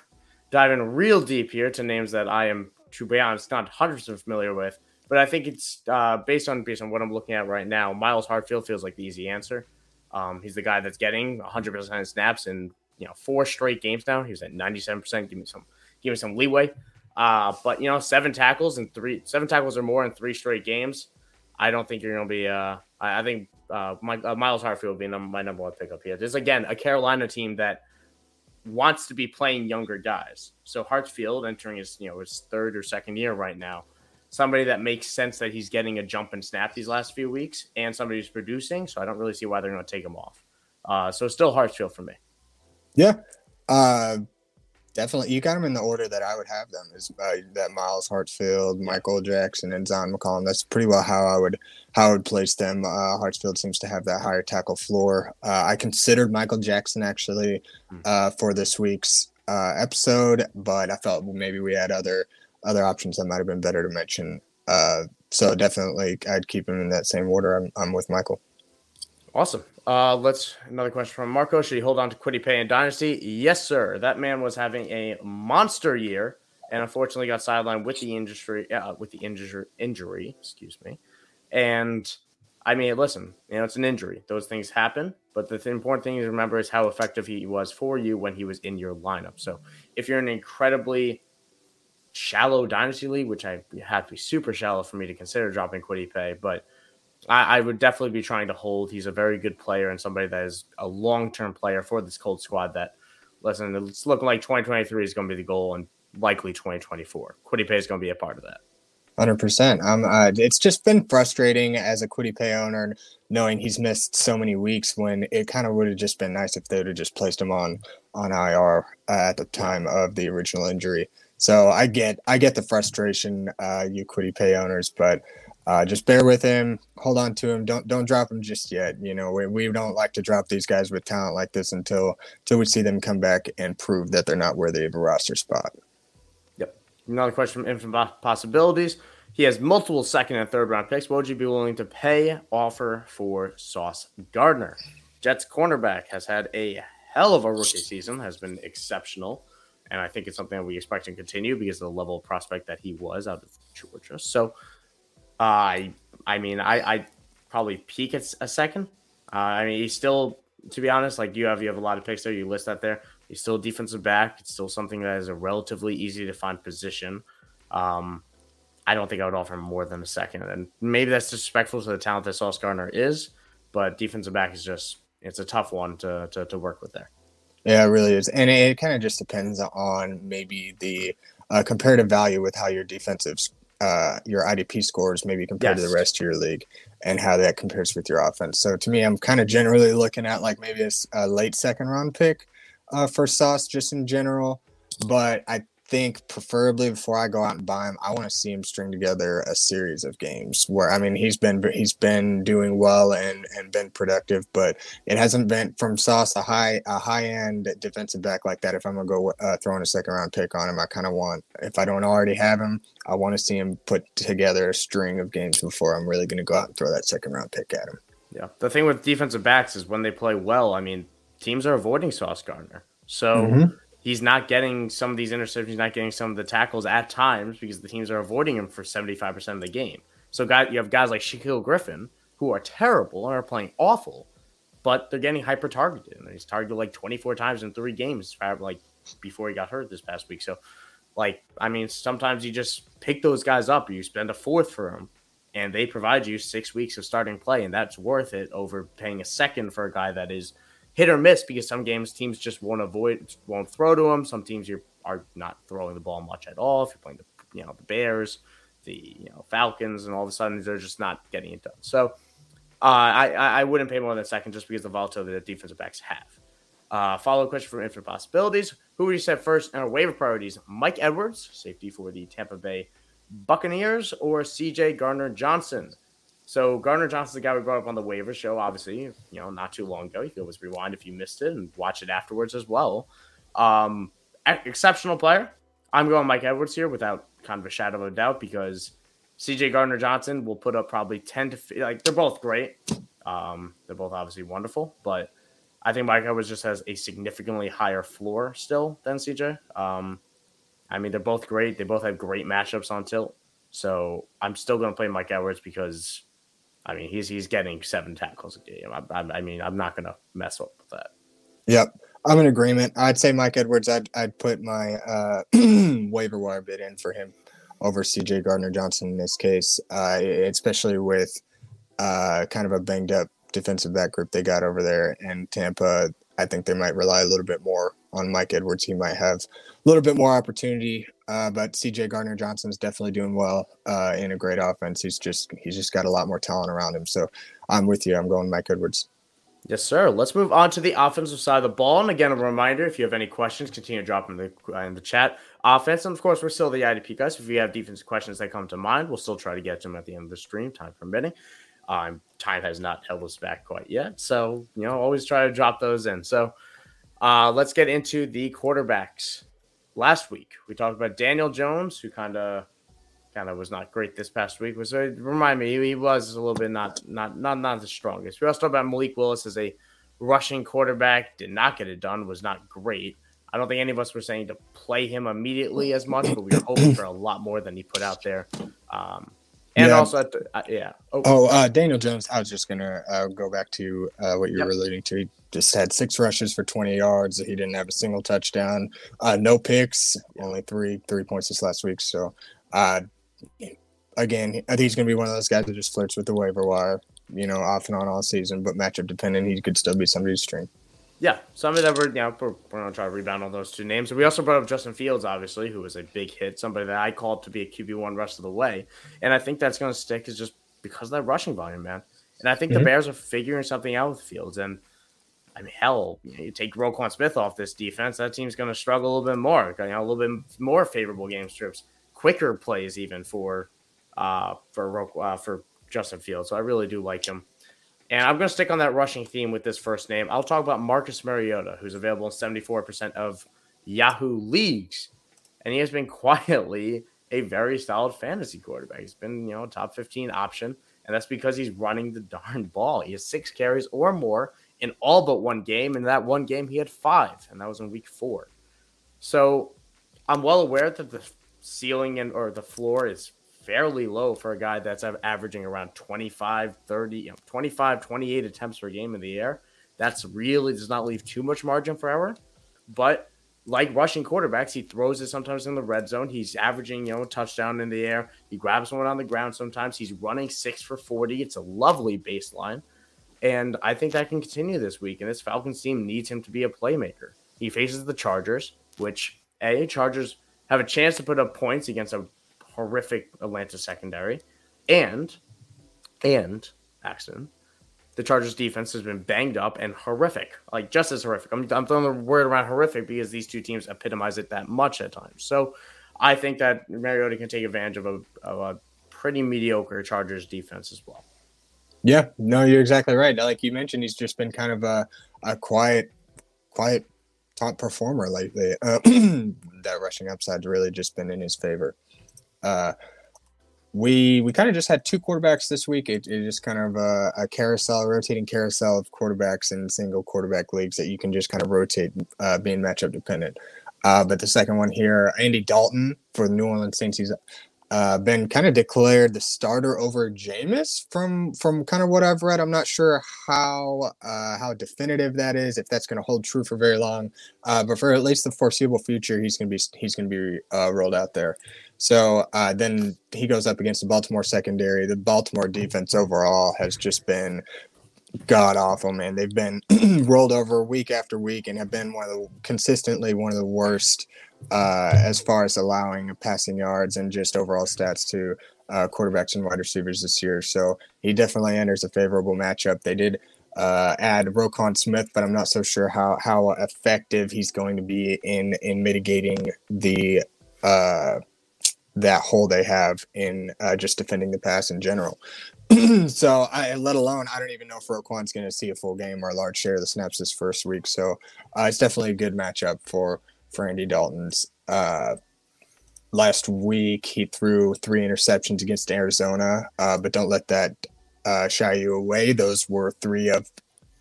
diving real deep here to names that I am, to be honest, not 100 percent familiar with, but I think it's uh, based on based on what I'm looking at right now. Myles Hartsfield feels like the easy answer. Um, he's the guy that's getting 100 percent snaps in you know four straight games now. He was at 97 percent. Give me some, give me some leeway. Uh, but you know, seven tackles and three seven tackles or more in three straight games. I don't think you're going to be. Uh, I, I think uh, my, uh, Myles Hartsfield will be my number one pickup here. This again a Carolina team that wants to be playing younger guys. So Hartsfield entering his you know his third or second year right now. Somebody that makes sense that he's getting a jump and snap these last few weeks, and somebody who's producing. So I don't really see why they're going to take him off. Uh, so still Hartsfield for me. Yeah. Uh, definitely. You got them in the order that I would have them. Is uh, that Myles Hartsfield, Michael Jackson, and Zyon McCollum. That's pretty well how I would how I would place them. Uh, Hartsfield seems to have that higher tackle floor. Uh, I considered Michael Jackson actually hmm. uh, for this week's uh, episode, but I felt maybe we had other other options that might have been better to mention. Uh, so definitely, I'd keep him in that same order. I'm, I'm with Michael. Awesome. Uh, let's another question from Marco. Should he hold on to Kwity Paye and Dynasty? Yes, sir. That man was having a monster year, and unfortunately got sidelined with the injury. Uh, with the injury, injury, excuse me. And I mean, listen, you know, it's an injury. Those things happen. But the important thing to remember is how effective he was for you when he was in your lineup. So if you're an incredibly shallow dynasty league, which I have to be super shallow for me to consider dropping Kwity Paye, but I, I, would definitely be trying to hold. He's a very good player and somebody that is a long term player for this cold squad. That listen, it's looking like 2023 is going to be the goal and likely 2024. Kwity Paye is going to be a part of that. Hundred percent. Um, uh, it's just been frustrating as a Kwity Paye owner, knowing he's missed so many weeks. When it kind of would have just been nice if they would have just placed him on on IR at the time of the original injury. So I get I get the frustration, uh, you Kwity Paye owners, but uh, just bear with him, hold on to him, don't don't drop him just yet. You know, we, we don't like to drop these guys with talent like this until until we see them come back and prove that they're not worthy of a roster spot. Yep. Another question from Infinite Possibilities. He has multiple second and third round picks. What would you be willing to pay offer for Sauce Gardner? Jets cornerback has had a hell of a rookie season, has been exceptional. And I think it's something that we expect to continue because of the level of prospect that he was out of Georgia. So I I mean, I I probably peak at a second. Uh, I mean, he's still, to be honest, like you have you have a lot of picks there. You list that there. He's still defensive back. It's still something that is a relatively easy to find position. Um, I don't think I would offer him more than a second. And maybe that's disrespectful to the talent that Sauce Gardner is, but defensive back is just it's a tough one to to, to work with there. Yeah, it really is, and it, it kind of just depends on maybe the uh, comparative value with how your defensive uh, your IDP scores maybe compared yes. to the rest of your league and how that compares with your offense. So to me, I'm kind of generally looking at like maybe a, a late second round pick uh, for Sauce just in general. But I think preferably before I go out and buy him, I want to see him string together a series of games where I mean he's been he's been doing well and and been productive, but it hasn't been from Sauce a high a high end defensive back like that. If I'm gonna go uh, throwing a second round pick on him, I kind of want if I don't already have him, I want to see him put together a string of games before I'm really gonna go out and throw that second round pick at him. Yeah, the thing with defensive backs is when they play well. I mean, teams are avoiding Sauce Gardner. So mm-hmm. He's not getting some of these interceptions, not getting some of the tackles at times because the teams are avoiding him for 75% of the game. So guys, you have guys like Shaquill Griffin who are terrible and are playing awful, but they're getting hyper targeted. And he's targeted like 24 times in three games, like before he got hurt this past week. So, like, I mean, sometimes you just pick those guys up, you spend a fourth for them, and they provide you six weeks of starting play, and that's worth it over paying a second for a guy that is – hit or miss because some games teams just won't avoid, won't throw to them. Some teams you are not throwing the ball much at all. If you're playing the you know the Bears, the you know Falcons, and all of a sudden they're just not getting it done. So uh, I I wouldn't pay more than a second just because the volatility that defensive backs have. Uh, follow question from Infinite Possibilities. Who would you set first in our waiver priorities? Mike Edwards, safety for the Tampa Bay Buccaneers, or CJ Gardner Johnson? So Gardner Johnson's the guy we brought up on the waiver show, obviously, you know, not too long ago. You can always rewind if you missed it and watch it afterwards as well. Um, exceptional player. I'm going Mike Edwards here without kind of a shadow of a doubt because CJ Gardner Johnson will put up probably 10 to like they're both great. Um, they're both obviously wonderful, but I think Mike Edwards just has a significantly higher floor still than CJ. Um, I mean, they're both great. They both have great matchups on tilt. So I'm still going to play Mike Edwards because I mean, he's he's getting seven tackles a game. I, I, I mean, I'm not going to mess up with that. Yep, I'm in agreement. I'd say Mike Edwards. I'd I'd put my uh, waiver wire bid in for him over C.J. Gardner Johnson in this case, uh, especially with uh, kind of a banged up defensive back group they got over there in Tampa. I think they might rely a little bit more on Mike Edwards. He might have a little bit more opportunity, uh, but CJ Gardner Johnson is definitely doing well uh, in a great offense. He's just he's just got a lot more talent around him. So I'm with you. I'm going Mike Edwards. Yes, sir. Let's move on to the offensive side of the ball. And again, a reminder: if you have any questions, continue to drop them in the in the chat. Offense, and of course, we're still the IDP guys. If you have defensive questions that come to mind, we'll still try to get to them at the end of the stream, time permitting. Um, time has not held us back quite yet, so you know, always try to drop those in. So, uh, let's get into the quarterbacks. Last week, we talked about Daniel Jones, who kind of kind of was not great this past week. Was uh, remind me he was a little bit not not not not the strongest. We also talked about Malik Willis as a rushing quarterback, did not get it done, was not great. I don't think any of us were saying to play him immediately as much, but we were hoping for a lot more than he put out there. Um, and yeah. also, the, uh, yeah. Oh, oh uh, Daniel Jones. I was just gonna uh, go back to uh, what you yep. were alluding to. He just had six rushes for 20 yards. He didn't have a single touchdown, uh, no picks, only three three points this last week. So uh, again, I think he's going to be one of those guys that just flirts with the waiver wire, you know, off and on all season, but matchup dependent, he could still be somebody's stream. Yeah, somebody that we're, you know, we're, we're going to try to rebound on those two names. We also brought up Justin Fields, obviously, who was a big hit, somebody that I called to be a QB1 rest of the way. And I think that's going to stick is just because of that rushing volume, man. And I think mm-hmm. the Bears are figuring something out with Fields. And I mean, hell, you, know, you take Roquan Smith off this defense, that team's going to struggle a little bit more. You know, a little bit more favorable game strips, quicker plays even for uh, for uh, for Justin Fields. So I really do like him. And I'm going to stick on that rushing theme with this first name. I'll talk about Marcus Mariota, who's available in 74% of Yahoo leagues. And he has been quietly a very solid fantasy quarterback. He's been, you know, top 15 option. And that's because he's running the darn ball. He has six carries or more in all but one game. And that one game, he had five, and that was in week four. So I'm well aware that the ceiling and or the floor is fairly low for a guy that's averaging around 25, 30, you know, 25, 28 attempts per game in the air. That's really does not leave too much margin for error. But like rushing quarterbacks, he throws it sometimes in the red zone. He's averaging, you know, touchdown in the air. He grabs one on the ground sometimes. He's running six for 40. It's a lovely baseline. And I think that can continue this week. And this Falcons team needs him to be a playmaker. He faces the Chargers, which A, Chargers have a chance to put up points against a horrific Atlanta secondary, and and Axton, the Chargers defense has been banged up and horrific, like just as horrific. I'm, I'm throwing the word around horrific because these two teams epitomize it that much at times. So I think that Mariota can take advantage of a, of a pretty mediocre Chargers defense as well. Yeah, no, you're exactly right. Like you mentioned, he's just been kind of a, a quiet, quiet top performer lately. Uh, that rushing upside's really just been in his favor. Uh, we we kind of just had two quarterbacks this week. It, just kind of a, a, carousel, a rotating carousel of quarterbacks in single quarterback leagues that you can just kind of rotate, uh, being matchup dependent. Uh, but the second one here, Andy Dalton for the New Orleans Saints, he's uh, been kind of declared the starter over Jameis from from kind of what I've read. I'm not sure how uh, how definitive that is, if that's going to hold true for very long. Uh, but for at least the foreseeable future, he's going to be he's going to be uh, rolled out there. So uh, then he goes up against the Baltimore secondary. The Baltimore defense overall has just been god awful, man. They've been rolled over week after week and have been one of the consistently one of the worst uh, as far as allowing passing yards and just overall stats to uh, quarterbacks and wide receivers this year. So he definitely enters a favorable matchup. They did uh, add Roquan Smith, but I'm not so sure how how effective he's going to be in in mitigating the uh, that hole they have in uh, just defending the pass in general. so, I, let alone, I don't even know if Roquan's going to see a full game or a large share of the snaps this first week. So, uh, it's definitely a good matchup for for Andy Dalton's. Uh, last week, he threw three interceptions against Arizona, uh, but don't let that uh, shy you away. Those were three of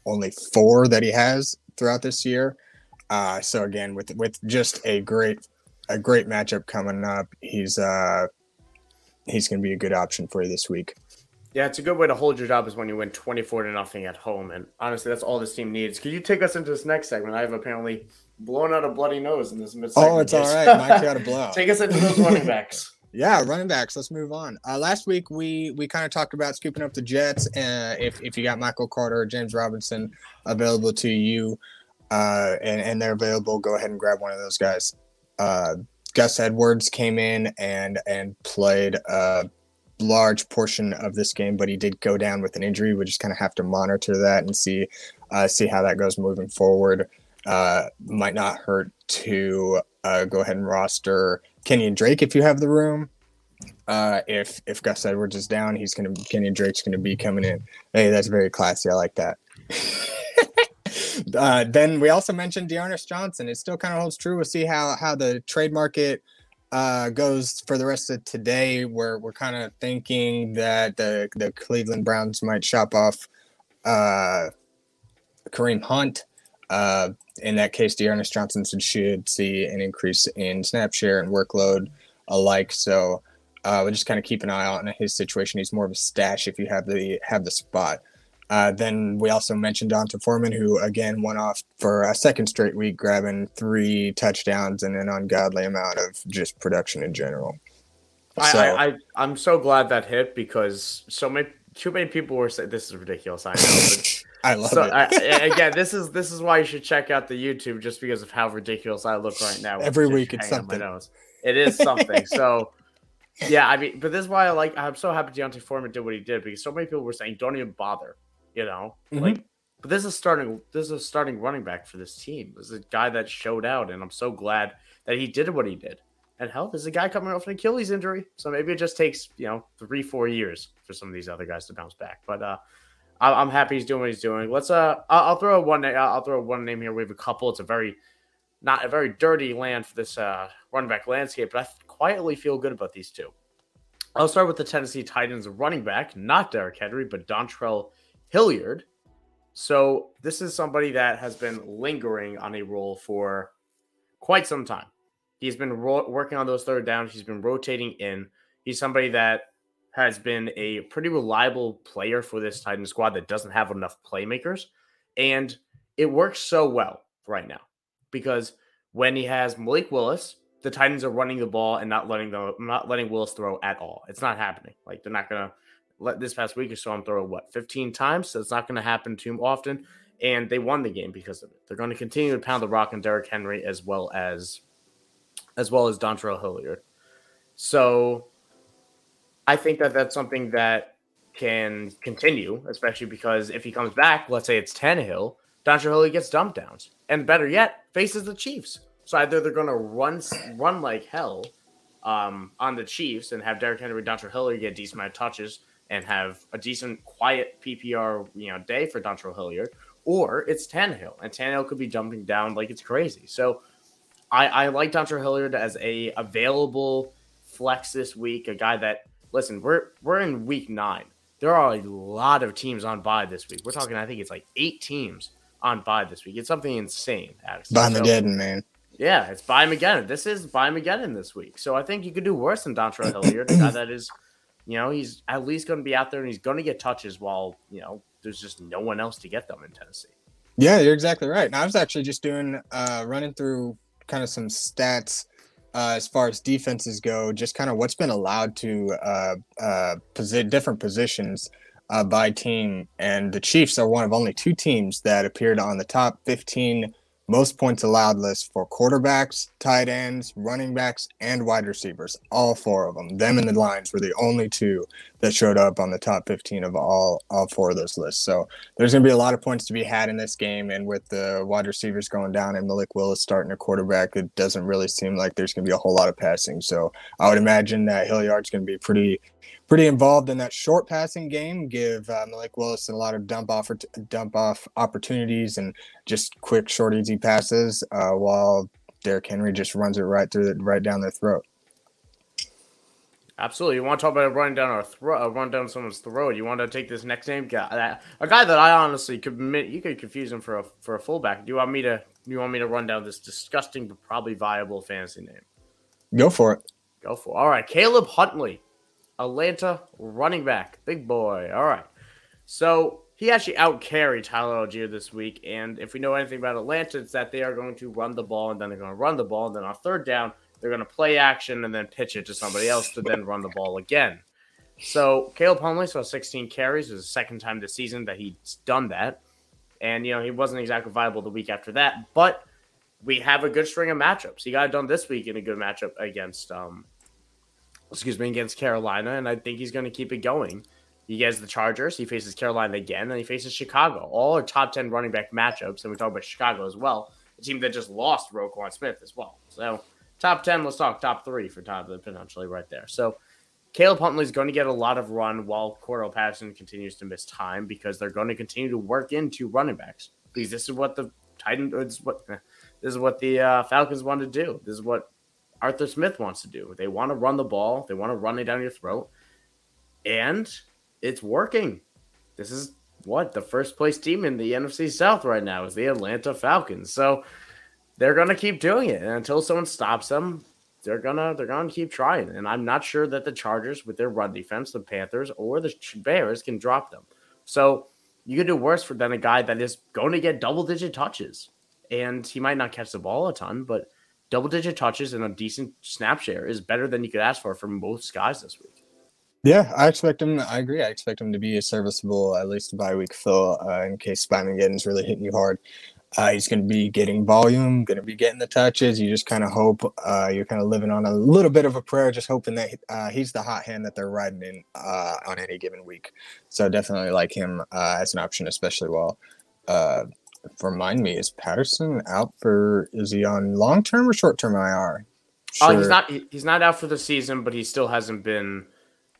only four that he has throughout this year. Uh, so again, with with just a great a great matchup coming up. He's uh he's going to be a good option for you this week. Yeah, it's a good way to hold your job is when you win 24 to nothing at home. And honestly, that's all this team needs. Could you take us into this next segment? I have apparently blown out a bloody nose in this mid Oh, it's all right. Mike's got a blow. take us into those running backs. Yeah, running backs. Let's move on. Uh, last week we we kind of talked about scooping up the Jets. Uh, if if you got Michael Carter or James Robinson available to you, uh, and and they're available, go ahead and grab one of those guys uh, Gus Edwards came in and and played a large portion of this game, but he did go down with an injury. We just kind of have to monitor that and see uh, see how that goes moving forward. Uh, might not hurt to uh, go ahead and roster Kenyan Drake if you have the room. Uh, if if Gus Edwards is down, he's gonna Kenyan Drake's gonna be coming in. Hey, that's very classy. I like that. uh, then we also mentioned D'Ernest Johnson. It still kind of holds true. We'll see how how the trade market uh, goes for the rest of today. We're we're kind of thinking that the the Cleveland Browns might shop off uh, Kareem Hunt. Uh, in that case, D'Ernest Johnson should see an increase in snap share and workload alike. So uh, we'll just kind of keep an eye on his situation. He's more of a stash if you have the have the spot. Uh, then we also mentioned D'Onta Foreman, who again went off for a second straight week, grabbing three touchdowns and an ungodly amount of just production in general. So, I, I, I am so glad that hit because so many too many people were saying this is ridiculous. I know. I love so, it. I, again, this is this is why you should check out the YouTube just because of how ridiculous I look right now. Every week it's something. It is something. so yeah, I mean, but this is why I like. I'm so happy D'Onta Foreman did what he did because so many people were saying don't even bother you know, mm-hmm. like. But this is starting. This is a starting running back for this team. This is a guy that showed out, and I'm so glad that he did what he did. And hell, there's a guy coming off an Achilles injury, so maybe it just takes you know three, four years for some of these other guys to bounce back. But uh, I'm happy he's doing what he's doing. Let's uh, I'll throw a one. I'll throw one name here. We have a couple. It's a very, not a very dirty land for this uh running back landscape, but I quietly feel good about these two. I'll start with the Tennessee Titans running back, not Derrick Henry, but Dontrell Hilliard. So this is somebody that has been lingering on a role for quite some time. He's been ro- working on those third downs. He's been rotating in. He's somebody that has been a pretty reliable player for this Titan squad that doesn't have enough playmakers. And it works so well right now because when he has Malik Willis, the Titans are running the ball and not letting the not letting Willis throw at all. It's not happening. Like they're not gonna let this past week or so, I'm throwing what 15 times. So it's not to happen too often. And they won the game because of it. They're going to continue to pound the rock and Derrick Henry as well as as well as Dontrell Hilliard. So I think that that's something that can continue, especially because if he comes back, let's say it's Tannehill, Hilliard gets dump downs, and better yet, faces the Chiefs. So either they're going to run run like hell um, on the Chiefs and have Derrick Henry, Dontrell Hilliard get decent amount of touches, and have a decent, quiet PPR you know day for Dontrell Hilliard, or it's Tannehill, and Tannehill could be jumping down like it's crazy. So I, I like Dontrell Hilliard as a available flex this week, a guy that listen, we're we're in week nine. There are a lot of teams on bye this week. We're talking, I think it's like eight teams on bye this week. It's something insane, actually. By Mageddon, so, man. Yeah, it's by Mageddon. This is by Mageddon this week. So I think you could do worse than Dontrell Hilliard, a guy that is you know, he's at least going to be out there and he's going to get touches while, you know, there's just no one else to get them in Tennessee. Yeah, you're exactly right. And I was actually just doing, uh, running through kind of some stats uh, as far as defenses go, just kind of what's been allowed to uh, uh, posi- different positions uh, by team. And the Chiefs are one of only two teams that appeared on the top 15 most points allowed list for quarterbacks, tight ends, running backs, and wide receivers. All four of them. Them and the Lions were the only two that showed up on the top 15 of all all four of those lists. So there's going to be a lot of points to be had in this game. And with the wide receivers going down and Malik Willis starting a quarterback, it doesn't really seem like there's going to be a whole lot of passing. So I would imagine that Hilliard's going to be pretty pretty involved in that short passing game. Give uh, Malik Willis a lot of dump off dump off opportunities and just quick, short, easy passes, uh, while Derrick Henry just runs it right through the, right down their throat. Absolutely. You want to talk about running down our throat, uh, run down someone's throat. You want to take this next name guy, a guy that I honestly could you could confuse him for a for a fullback. Do you want me to? Do you want me to run down this disgusting but probably viable fantasy name? Go for it. Go for it. All right, Caleb Huntley. Atlanta running back. Big boy. All right. So he actually out carried Tyler Allgeier this week. And if we know anything about Atlanta, it's that they are going to run the ball and then they're going to run the ball. And then on third down, they're going to play action and then pitch it to somebody else to then run the ball again. So Caleb Huntley saw 16 carries. It was the second time this season that he's done that. And, you know, he wasn't exactly viable the week after that. But we have a good string of matchups. He got it done this week in a good matchup against um, excuse me, against Carolina, and I think he's going to keep it going. He gets the Chargers, he faces Carolina again, and he faces Chicago. All are top 10 running back matchups, and we talk about Chicago as well, a team that just lost Roquan Smith as well. So, top 10, let's talk top three for top potentially right there. So, Caleb Huntley is going to get a lot of run while Cordarrelle Patterson continues to miss time because they're going to continue to work into running backs. Because this is what the Titan, this is what this is what the uh, Falcons want to do. This is what Arthur Smith wants to do. They want to run the ball. They want to run it down your throat, and it's working. This is what the first place team in the NFC South right now is the Atlanta Falcons. So they're gonna keep doing it, and until someone stops them, they're gonna they're gonna keep trying. And I'm not sure that the Chargers, with their run defense, the Panthers or the Bears, can drop them. So you could do worse for than a guy that is going to get double digit touches, and he might not catch the ball a ton, but double digit touches and a decent snap share is better than you could ask for from most guys this week. Yeah, I expect him. I agree. I expect him to be a serviceable, at least a bye week fill uh, in case Spyman really hitting you hard. Uh, he's going to be getting volume, going to be getting the touches. You just kind of hope uh, you're kind of living on a little bit of a prayer, just hoping that uh, he's the hot hand that they're riding in uh, on any given week. So definitely like him uh, as an option, especially while. Uh, remind me, is Patterson out for? Is he on long term or short term IR? Sure. Oh, he's not. He's not out for the season, but he still hasn't been.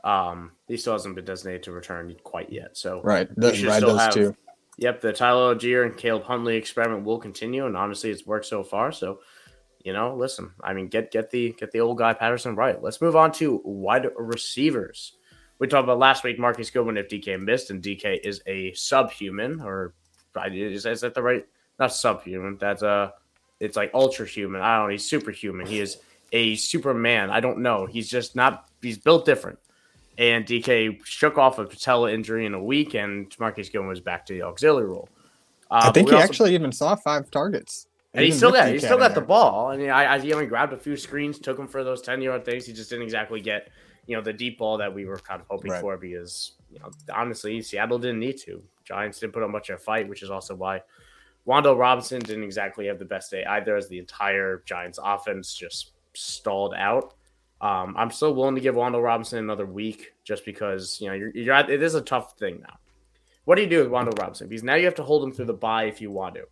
Um, he still hasn't been designated to return quite yet. So right, the, right those have, two Yep, the Tyler Allgeier and Caleb Huntley experiment will continue, and honestly, it's worked so far. So, you know, listen, I mean, get get the get the old guy Patterson right. Let's move on to wide receivers. We talked about last week Marcus Goodwin if DK missed, and DK is a subhuman, or is, is that the right? Not subhuman. That's a. It's like ultra human. I don't know. He's superhuman. He is a Superman. I don't know. He's just not. He's built different and DK shook off a patella injury in a week, and Marcus Goodwin was back to the auxiliary role. Uh, I think he also, actually even saw five targets. And he still got he still got the ball. I mean, I, I he only grabbed a few screens, took him for those ten yard things. He just didn't exactly get you know the deep ball that we were kind of hoping right. for because you know honestly Seattle didn't need to. Giants didn't put up much of a fight, which is also why Wan'Dale Robinson didn't exactly have the best day either, as the entire Giants offense just stalled out. Um, I'm still willing to give Wan'Dale Robinson another week just because you know you're, you're at, it is a tough thing now. What do you do with Wan'Dale Robinson? Because now you have to hold him through the bye if you want to.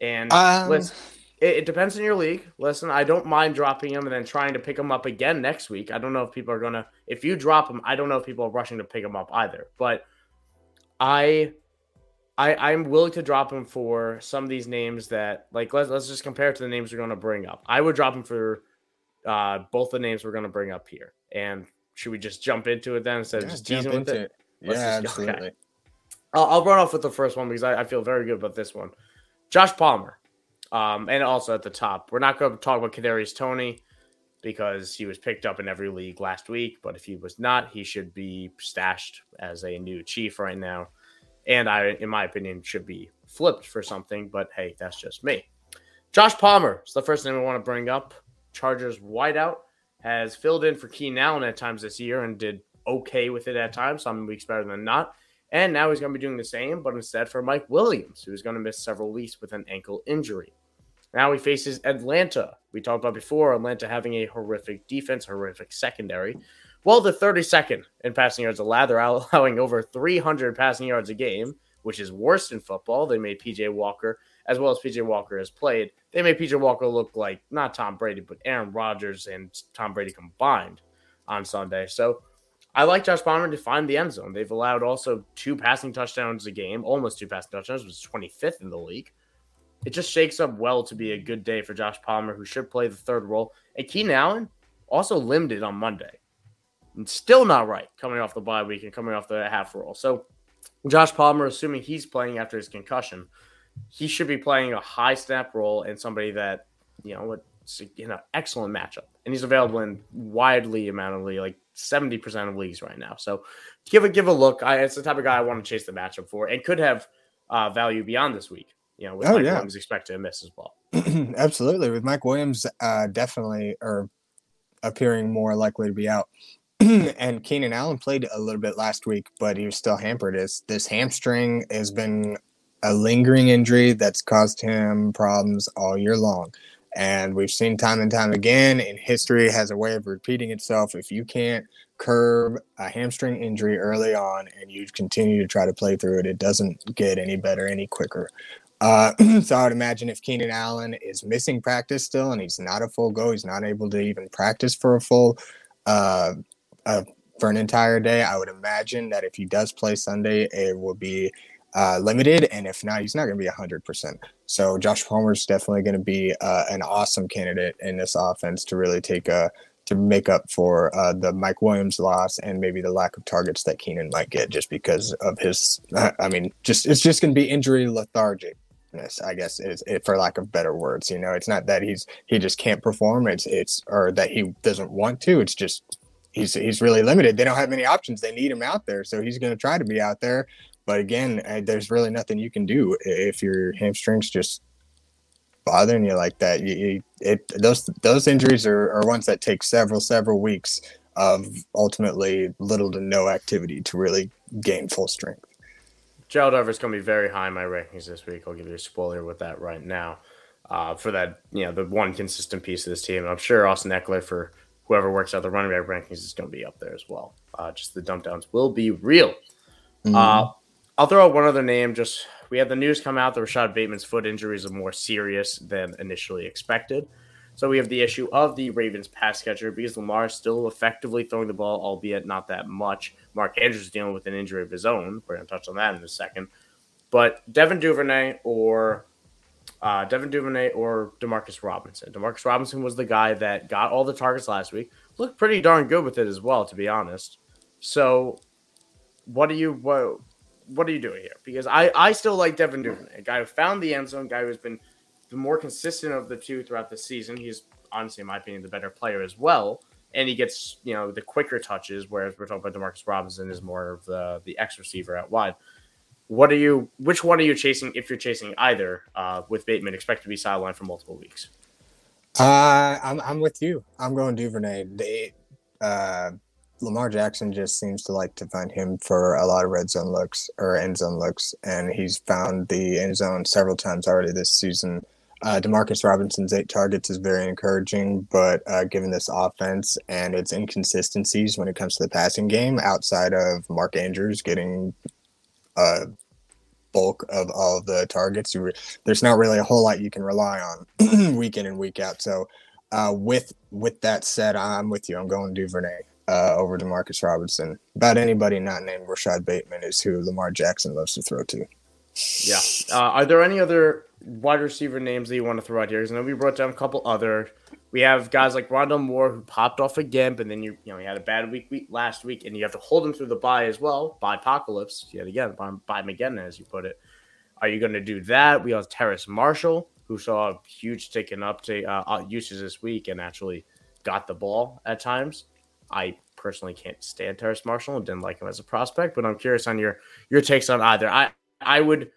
And um, listen, it, it, depends on your league. Listen, I don't mind dropping him and then trying to pick him up again next week. I don't know if people are gonna. If you drop him, I don't know if people are rushing to pick him up either. But I I, I'm willing to drop him for some of these names that like let's let's just compare it to the names we're going to bring up. I would drop him for uh, both the names we're going to bring up here. And should we just jump into it then instead yeah, of just teasing with it? it. yeah, absolutely. Okay. I'll, I'll, run off with the first one because I, I, feel very good about this one. Josh Palmer, um, and also at the top, we're not going to talk about Kadarius Toney because he was picked up in every league last week. But if he was not, he should be stashed as a new chief right now. And I, in my opinion, should be flipped for something. But hey, that's just me. Josh Palmer is the first name I want to bring up. Chargers wideout, has filled in for Keenan Allen at times this year and did okay with it at times, some weeks better than not. And now he's going to be doing the same, but instead for Mike Williams, who's going to miss several weeks with an ankle injury. Now he faces Atlanta. We talked about before Atlanta having a horrific defense, horrific secondary. Well, the 32nd in passing yards allowed. They're allowing over 300 passing yards a game, which is worse in football. They made PJ Walker as well as PJ Walker has played, they made PJ Walker look like not Tom Brady, but Aaron Rodgers and Tom Brady combined on Sunday. So I like Josh Palmer to find the end zone. They've allowed also two passing touchdowns a game, almost two passing touchdowns, was 25th in the league. It just shakes up well to be a good day for Josh Palmer, who should play the third role. And Keenan Allen also limited on Monday. And still not right coming off the bye week and coming off the half roll. So Josh Palmer, assuming he's playing after his concussion, he should be playing a high snap role and somebody that you know it's you know excellent matchup, and he's available in widely amount of league, like seventy percent of leagues right now. So give a give a look. I, it's the type of guy I want to chase the matchup for, and could have uh, value beyond this week. You know, with oh, Mike yeah. Williams expected to miss as well. Absolutely, with Mike Williams, uh, definitely or appearing more likely to be out. and Keenan Allen played a little bit last week, but he was still hampered. As this hamstring has been a lingering injury that's caused him problems all year long. And we've seen time and time again, and history has a way of repeating itself. If you can't curb a hamstring injury early on and you continue to try to play through it, it doesn't get any better any quicker. Uh, so I would imagine if Keenan Allen is missing practice still and he's not a full go, he's not able to even practice for a full uh, uh, for an entire day. I would imagine that if he does play Sunday, it will be uh, limited, and if not, he's not going to be hundred percent. So Josh Palmer is definitely going to be uh, an awesome candidate in this offense to really take a to make up for uh, the Mike Williams loss and maybe the lack of targets that Keenan might get just because of his. I mean, just it's just going to be injury lethargic. I guess is it, for lack of better words. You know, it's not that he's he just can't perform. It's it's or that he doesn't want to. It's just he's he's really limited. They don't have many options. They need him out there, so he's going to try to be out there. But again, there's really nothing you can do if your hamstrings just bothering you like that. You, you, it those those injuries are, are ones that take several several weeks of ultimately little to no activity to really gain full strength. Gerald Everett's going to be very high in my rankings this week. I'll give you a spoiler with that right now. Uh, for that, you know, the one consistent piece of this team. I'm sure Austin Ekeler for whoever works out the running back rankings, is going to be up there as well. Uh, just the dump downs will be real. Mm-hmm. Uh, I'll throw out one other name. Just we had the news come out that Rashod Bateman's foot injuries are more serious than initially expected. So we have the issue of the Ravens pass catcher because Lamar is still effectively throwing the ball, albeit not that much. Mark Andrews is dealing with an injury of his own. We're going to touch on that in a second. But Devin Duvernay or uh, Devin Duvernay or Demarcus Robinson. Demarcus Robinson was the guy that got all the targets last week. Looked pretty darn good with it as well, to be honest. So, what are you what what are you doing here? Because I I still like Devin Duvernay, a guy who found the end zone, guy who's been the more consistent of the two throughout the season. He's honestly, in my opinion, the better player as well. And he gets, you know, the quicker touches, whereas we're talking about Demarcus Robinson is more of the the X receiver at wide. What are you? Which one are you chasing? If you're chasing either, uh, with Bateman expect to be sidelined for multiple weeks. Uh, I'm I'm with you. I'm going Duvernay. They, uh, Lamar Jackson just seems to like to find him for a lot of red zone looks or end zone looks, and he's found the end zone several times already this season. Uh, Demarcus Robinson's eight targets is very encouraging, but uh, given this offense and its inconsistencies when it comes to the passing game, outside of Mark Andrews getting a bulk of all the targets, there's not really a whole lot you can rely on week in and week out. So, uh, with with that said, I'm with you. I'm going Duvernay uh, over Demarcus Robinson. About anybody not named Rashod Bateman is who Lamar Jackson loves to throw to. Yeah. Uh, are there any other wide receiver names that you want to throw out here? Because I know we brought down a couple other. We have guys like Rondale Moore who popped off again, but then you you know he had a bad week, week last week, and you have to hold him through the bye as well. By apocalypse yet again, by, by again as you put it. Are you going to do that? We have Terrace Marshall who saw a huge taken up to uh, uh, usage this week and actually got the ball at times. I personally can't stand Terrace Marshall and didn't like him as a prospect, but I'm curious on your your takes on either. I I would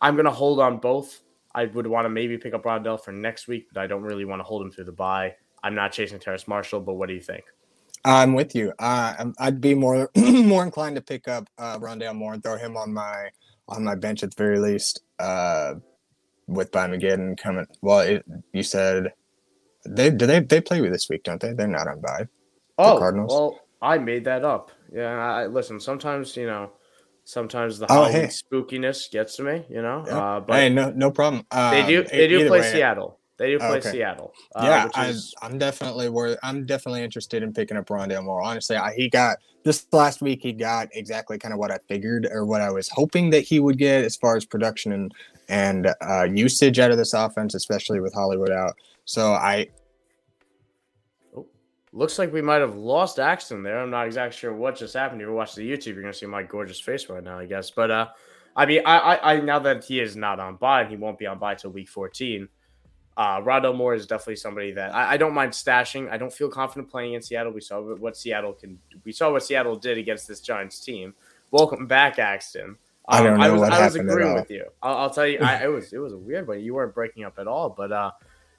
I'm gonna hold on both. I would want to maybe pick up Rondale for next week, but I don't really want to hold him through the bye. I'm not chasing Terrace Marshall, but what do you think? I'm with you. Uh, I'd be more more inclined to pick up uh, Rondale Moore and throw him on my on my bench at the very least. Uh, with By McGinn coming, well, it, you said they do they they play with this week, don't they? They're not on bye. Oh, Cardinals. Well, I made that up. Yeah, I listen. Sometimes you know Sometimes the oh, hey. spookiness gets to me, you know. Yeah. Uh, but hey, no, no problem. they do, they do play way, Seattle. They do play okay. Seattle. Uh, yeah, is... I'm, I'm, definitely worth. I'm definitely interested in picking up Rondale Moore. Honestly, I, he got this last week. He got exactly kind of what I figured or what I was hoping that he would get as far as production and and uh, usage out of this offense, especially with Hollywood out. So I Looks like we might have lost Axton there. I'm not exactly sure what just happened. If you watch the YouTube, you're gonna see my gorgeous face right now, I guess. But uh, I mean, I, I, I now that he is not on bye, and he won't be on bye till week 14. Uh, Rondale Moore is definitely somebody that I, I, don't mind stashing. I don't feel confident playing in Seattle. We saw what Seattle can. We saw what Seattle did against this Giants team. Welcome back, Axton. Um, I don't know I was, what I was agreeing with you. I'll, I'll tell you, I, it was it was a weird but You weren't breaking up at all, but uh,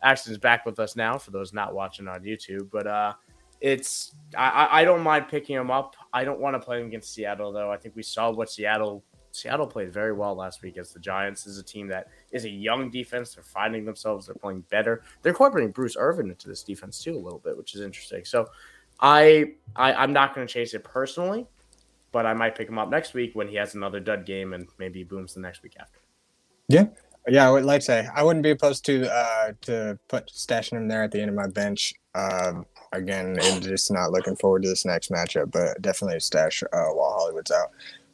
Axton's back with us now for those not watching on YouTube. But uh, it's I, I don't mind picking him up. I don't want to play him against Seattle though. I think we saw what Seattle Seattle played very well last week against the Giants. This is a team that is a young defense. They're finding themselves. They're playing better. They're incorporating Bruce Irvin into this defense too a little bit, which is interesting. So, I, I I'm not going to chase it personally, but I might pick him up next week when he has another dud game and maybe booms the next week after. Yeah, yeah. Like to say I wouldn't be opposed to uh to put stashing him there at the end of my bench. Um, again, and just not looking forward to this next matchup, but definitely stash uh, while Hollywood's out.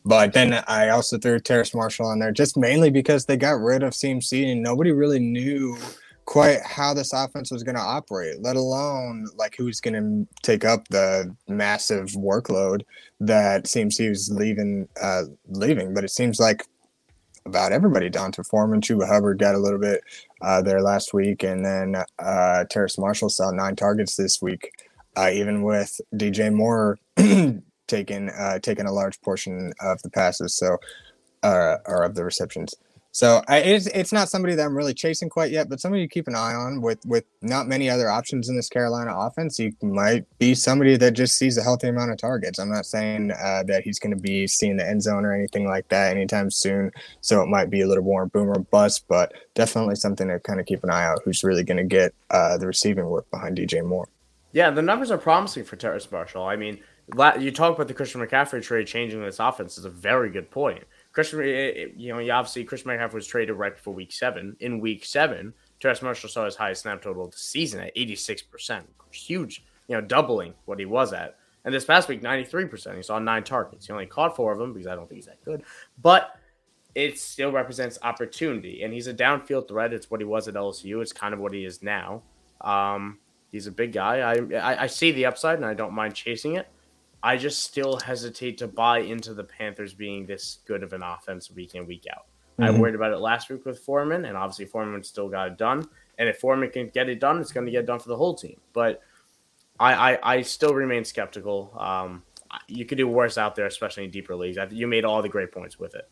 But then I also threw Terrace Marshall on there just mainly because they got rid of CMC and nobody really knew quite how this offense was going to operate, let alone like who's going to take up the massive workload that CMC was leaving. Uh, leaving, but it seems like about everybody. D'Onta Foreman, Chuba Hubbard got a little bit uh, there last week, and then uh, Terrace Marshall saw nine targets this week, uh, even with DJ Moore taking uh, taking a large portion of the passes, so uh, or of the receptions. So I, it's it's not somebody that I'm really chasing quite yet, but somebody you keep an eye on with with not many other options in this Carolina offense. He might be somebody that just sees a healthy amount of targets. I'm not saying uh, that he's going to be seeing the end zone or anything like that anytime soon. So it might be a little more boomer bust, but definitely something to kind of keep an eye out. Who's really going to get uh, the receiving work behind DJ Moore? Yeah, the numbers are promising for Terrace Marshall. I mean, you talk about the Christian McCaffrey trade changing this offense is a very good point. Christian, eh, eh, eh, you know, obviously Christian McCaffrey was traded right before Week Seven. In Week Seven, Terrace Marshall saw his highest snap total of the season at eighty six percent, huge, you know, doubling what he was at. And this past week, ninety three percent. He saw nine targets. He only caught four of them because I don't think he's that good, but it still represents opportunity. And he's a downfield threat. It's what he was at LSU. It's kind of what he is now. Um, he's a big guy. I, I I see the upside, and I don't mind chasing it. I just still hesitate to buy into the Panthers being this good of an offense week in, week out. Mm-hmm. I worried about it last week with Foreman, and obviously Foreman still got it done. And if Foreman can get it done, it's going to get done for the whole team. But I, I, I still remain skeptical. Um, you could do worse out there, especially in deeper leagues. You made all the great points with it.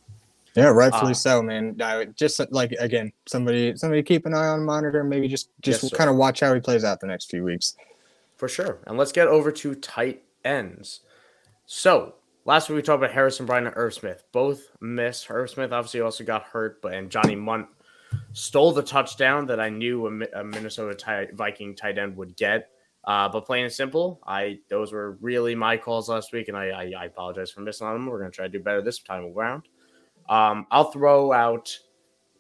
Yeah, rightfully uh, so, man. I just like again, somebody somebody keep an eye on monitor. Maybe just just yes, kind of watch how he plays out the next few weeks. For sure. And let's get over to tight ends. So last week we talked about Harrison Bryant and Irv Smith. Both missed. Irv Smith obviously also got hurt, but and Johnny Mundt stole the touchdown that I knew a, a Minnesota Viking tight end would get. Uh, but plain and simple, I those were really my calls last week, and I, I, I apologize for missing on them. We're gonna try to do better this time around. Um, I'll throw out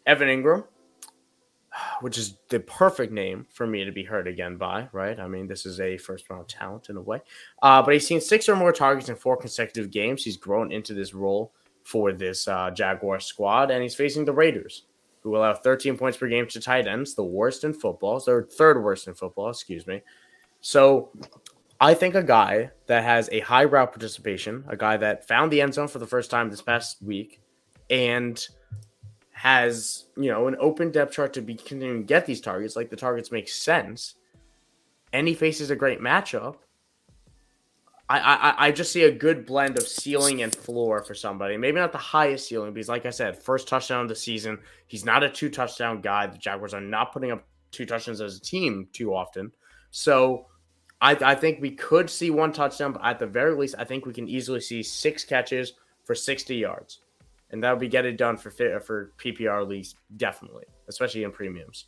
Evan Engram which is the perfect name for me to be heard again by, right? I mean, this is a first round talent in a way. Uh, but he's seen six or more targets in four consecutive games. He's grown into this role for this uh, Jaguar squad, and he's facing the Raiders, who allow 13 points per game to tight ends, the worst in football. They're third worst in football, excuse me. So I think a guy that has a high route participation, a guy that found the end zone for the first time this past week, and – has you know an open depth chart to be continuing to get these targets, like the targets make sense, and he faces a great matchup. I, I I just see a good blend of ceiling and floor for somebody. Maybe not the highest ceiling because, like I said, first touchdown of the season. He's not a two touchdown guy. The Jaguars are not putting up two touchdowns as a team too often. So I, I think we could see one touchdown, but at the very least, I think we can easily see six catches for 60 yards and that'll be get it done for for PPR leagues definitely, especially in premiums.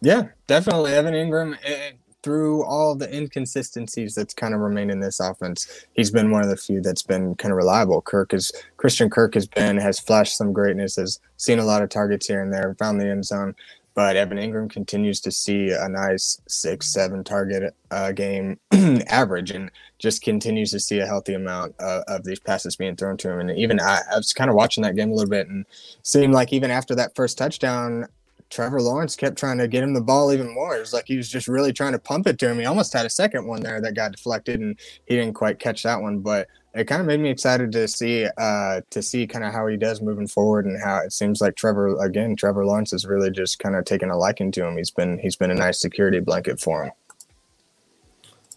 Yeah, definitely. Evan Engram, eh, through all the inconsistencies that's kind of remained in this offense, he's been one of the few that's been kind of reliable. Kirk is Christian Kirk has been has flashed some greatness, has seen a lot of targets here and there, found the end zone. But Evan Engram continues to see a nice six, seven target uh, game average and just continues to see a healthy amount uh, of these passes being thrown to him. And even I, I was kind of watching that game a little bit and seemed like even after that first touchdown, Trevor Lawrence kept trying to get him the ball even more. It was like he was just really trying to pump it to him. He almost had a second one there that got deflected and he didn't quite catch that one. But it kind of made me excited to see uh, to see kind of how he does moving forward and how it seems like Trevor again Trevor Lawrence is really just kind of taking a liking to him. He's been he's been a nice security blanket for him.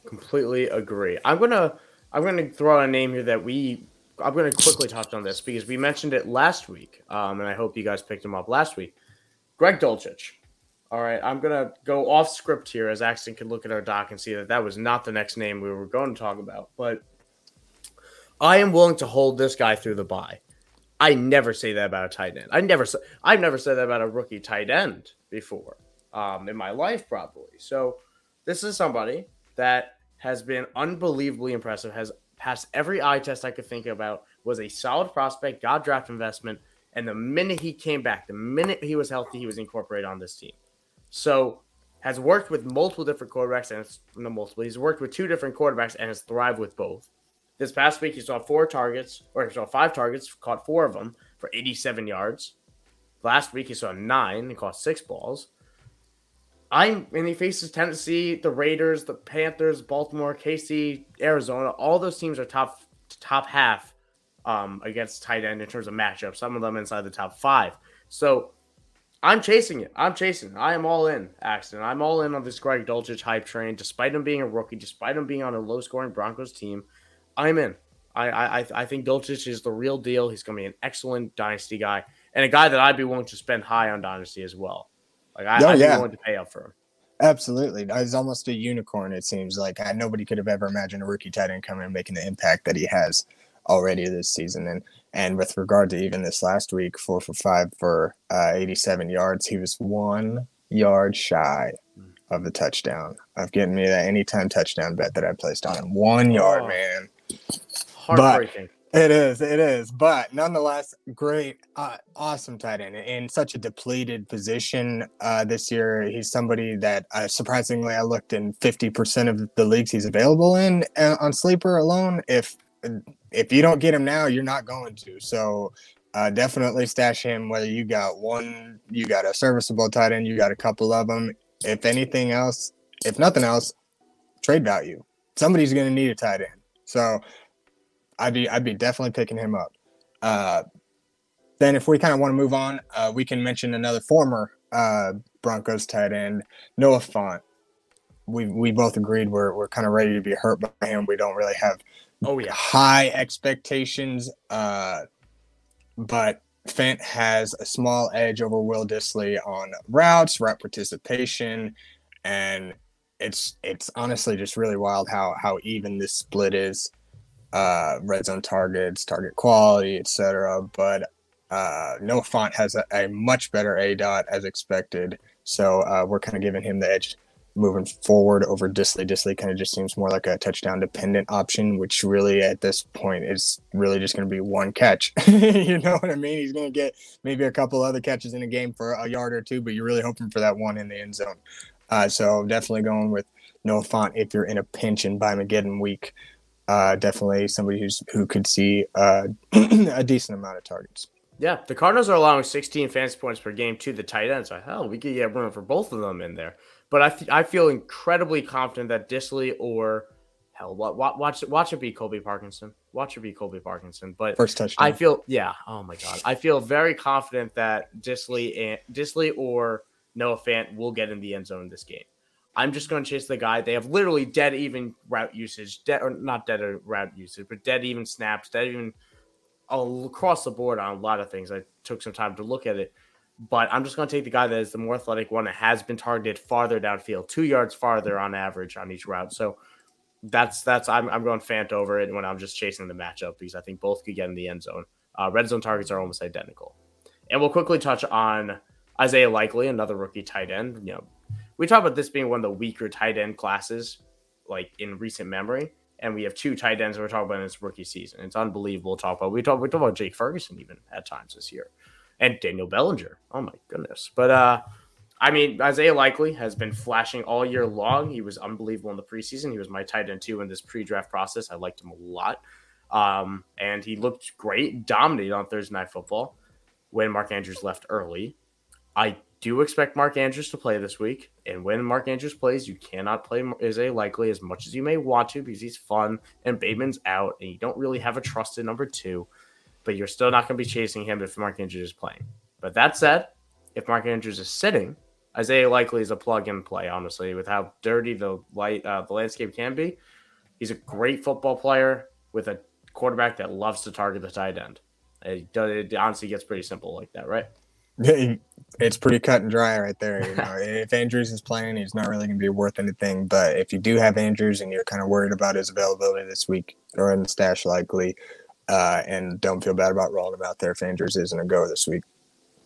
Completely agree. I'm gonna I'm gonna throw out a name here that we I'm gonna quickly touch on this because we mentioned it last week, um, and I hope you guys picked him up last week. Greg Dulcich. All right, I'm gonna go off script here as Axton can look at our doc and see that that was not the next name we were going to talk about, but I am willing to hold this guy through the bye. I never say that about a tight end. I never I've never said that about a rookie tight end before um, in my life, probably. So this is somebody that has been unbelievably impressive, has passed every eye test I could think about, was a solid prospect, got draft investment, and the minute he came back, the minute he was healthy, he was incorporated on this team. So has worked with multiple different quarterbacks and it's no multiple. He's worked with two different quarterbacks and has thrived with both. This past week, he saw four targets, or he saw five targets, caught four of them for 87 yards. Last week, he saw nine and caught six balls. I'm and he faces Tennessee, the Raiders, the Panthers, Baltimore, KC, Arizona. All those teams are top top half um, against tight end in terms of matchups. Some of them inside the top five. So I'm chasing it. I'm chasing it. I am all in, Axton. I'm all in on this Greg Dulcich hype train, despite him being a rookie, despite him being on a low scoring Broncos team. I'm in. I I I think Dulcich is the real deal. He's going to be an excellent dynasty guy and a guy that I'd be willing to spend high on dynasty as well. Like I, oh, I'd yeah. be willing to pay up for him. Absolutely, he's almost a unicorn. It seems like nobody could have ever imagined a rookie tight end coming and making the impact that he has already this season. And and with regard to even this last week, four for five for uh, 87 yards, he was one yard shy of the touchdown of getting me that anytime touchdown bet that I placed on him. One yard, oh. man. Heartbreaking. But it is, it is. But nonetheless, great, uh, awesome tight end in such a depleted position uh, this year. He's somebody that uh, surprisingly I looked in 50% of the leagues he's available in uh, on sleeper alone. If if you don't get him now, you're not going to. So uh, definitely stash him. Whether you got one, you got a serviceable tight end, you got a couple of them. If anything else, if nothing else, trade value. Somebody's going to need a tight end. So I'd be I'd be definitely picking him up. Uh, then if we kind of want to move on, uh, we can mention another former uh, Broncos tight end, Noah Fant. We we both agreed we're we're kind of ready to be hurt by him. We don't really have oh yeah high expectations, uh, but Fant has a small edge over Will Dissly on routes, route participation, and it's it's honestly just really wild how how even this split is. Uh, red zone targets, target quality, etc. But uh, Noah Fant has a, a, much better aDOT as expected, so uh, we're kind of giving him the edge moving forward over Dissly. Dissly kind of just seems more like a touchdown dependent option, which really at this point is really just going to be one catch. you know what I mean? He's going to get maybe a couple other catches in a game for a yard or two, but you're really hoping for that one in the end zone. Uh, so definitely going with Noah Fant if you're in a pinch by Mageddon week. Uh, definitely somebody who's who could see uh, a decent amount of targets. Yeah, the Cardinals are allowing 16 fantasy points per game to the tight ends. So hell, we could get room for both of them in there. But I, th- I feel incredibly confident that Dissly or hell, watch watch watch it be Colby Parkinson. Watch it be Colby Parkinson. But first touchdown. I feel yeah. Oh my god, I feel very confident that Dissly and Dissly or Noah Fant will get in the end zone in this game. I'm just going to chase the guy. They have literally dead even route usage, dead or not dead route usage, but dead even snaps, dead even across the board on a lot of things. I took some time to look at it. But I'm just going to take the guy that is the more athletic one that has been targeted farther downfield, two yards farther on average on each route. So that's that's I'm, I'm going Fant over it when I'm just chasing the matchup because I think both could get in the end zone. Uh, red zone targets are almost identical. And we'll quickly touch on Isaiah Likely, another rookie tight end. You know, we talk about this being one of the weaker tight end classes, like in recent memory. And we have two tight ends we're talking about in this rookie season. It's unbelievable to talk about. We talk we talk about Jake Ferguson even at times this year and Daniel Bellinger. Oh my goodness. But uh I mean, Isaiah Likely has been flashing all year long. He was unbelievable in the preseason. He was my tight end too in this pre-draft process. I liked him a lot. Um, and he looked great, dominated on Thursday night football when Mark Andrews left early. I do expect Mark Andrews to play this week. And when Mark Andrews plays, you cannot play Isaiah Likely as much as you may want to because he's fun and Bateman's out and you don't really have a trusted number two but you're still not going to be chasing him if Mark Andrews is playing. But that said, if Mark Andrews is sitting, Isaiah Likely is a plug and play. Honestly, with how dirty the light uh, the landscape can be, he's a great football player with a quarterback that loves to target the tight end. It, it honestly gets pretty simple like that, right? It's pretty cut and dry right there. You know, if Andrews is playing, he's not really going to be worth anything. But if you do have Andrews and you're kind of worried about his availability this week or in the stash likely, uh, and don't feel bad about rolling him out there if Andrews isn't a go this week.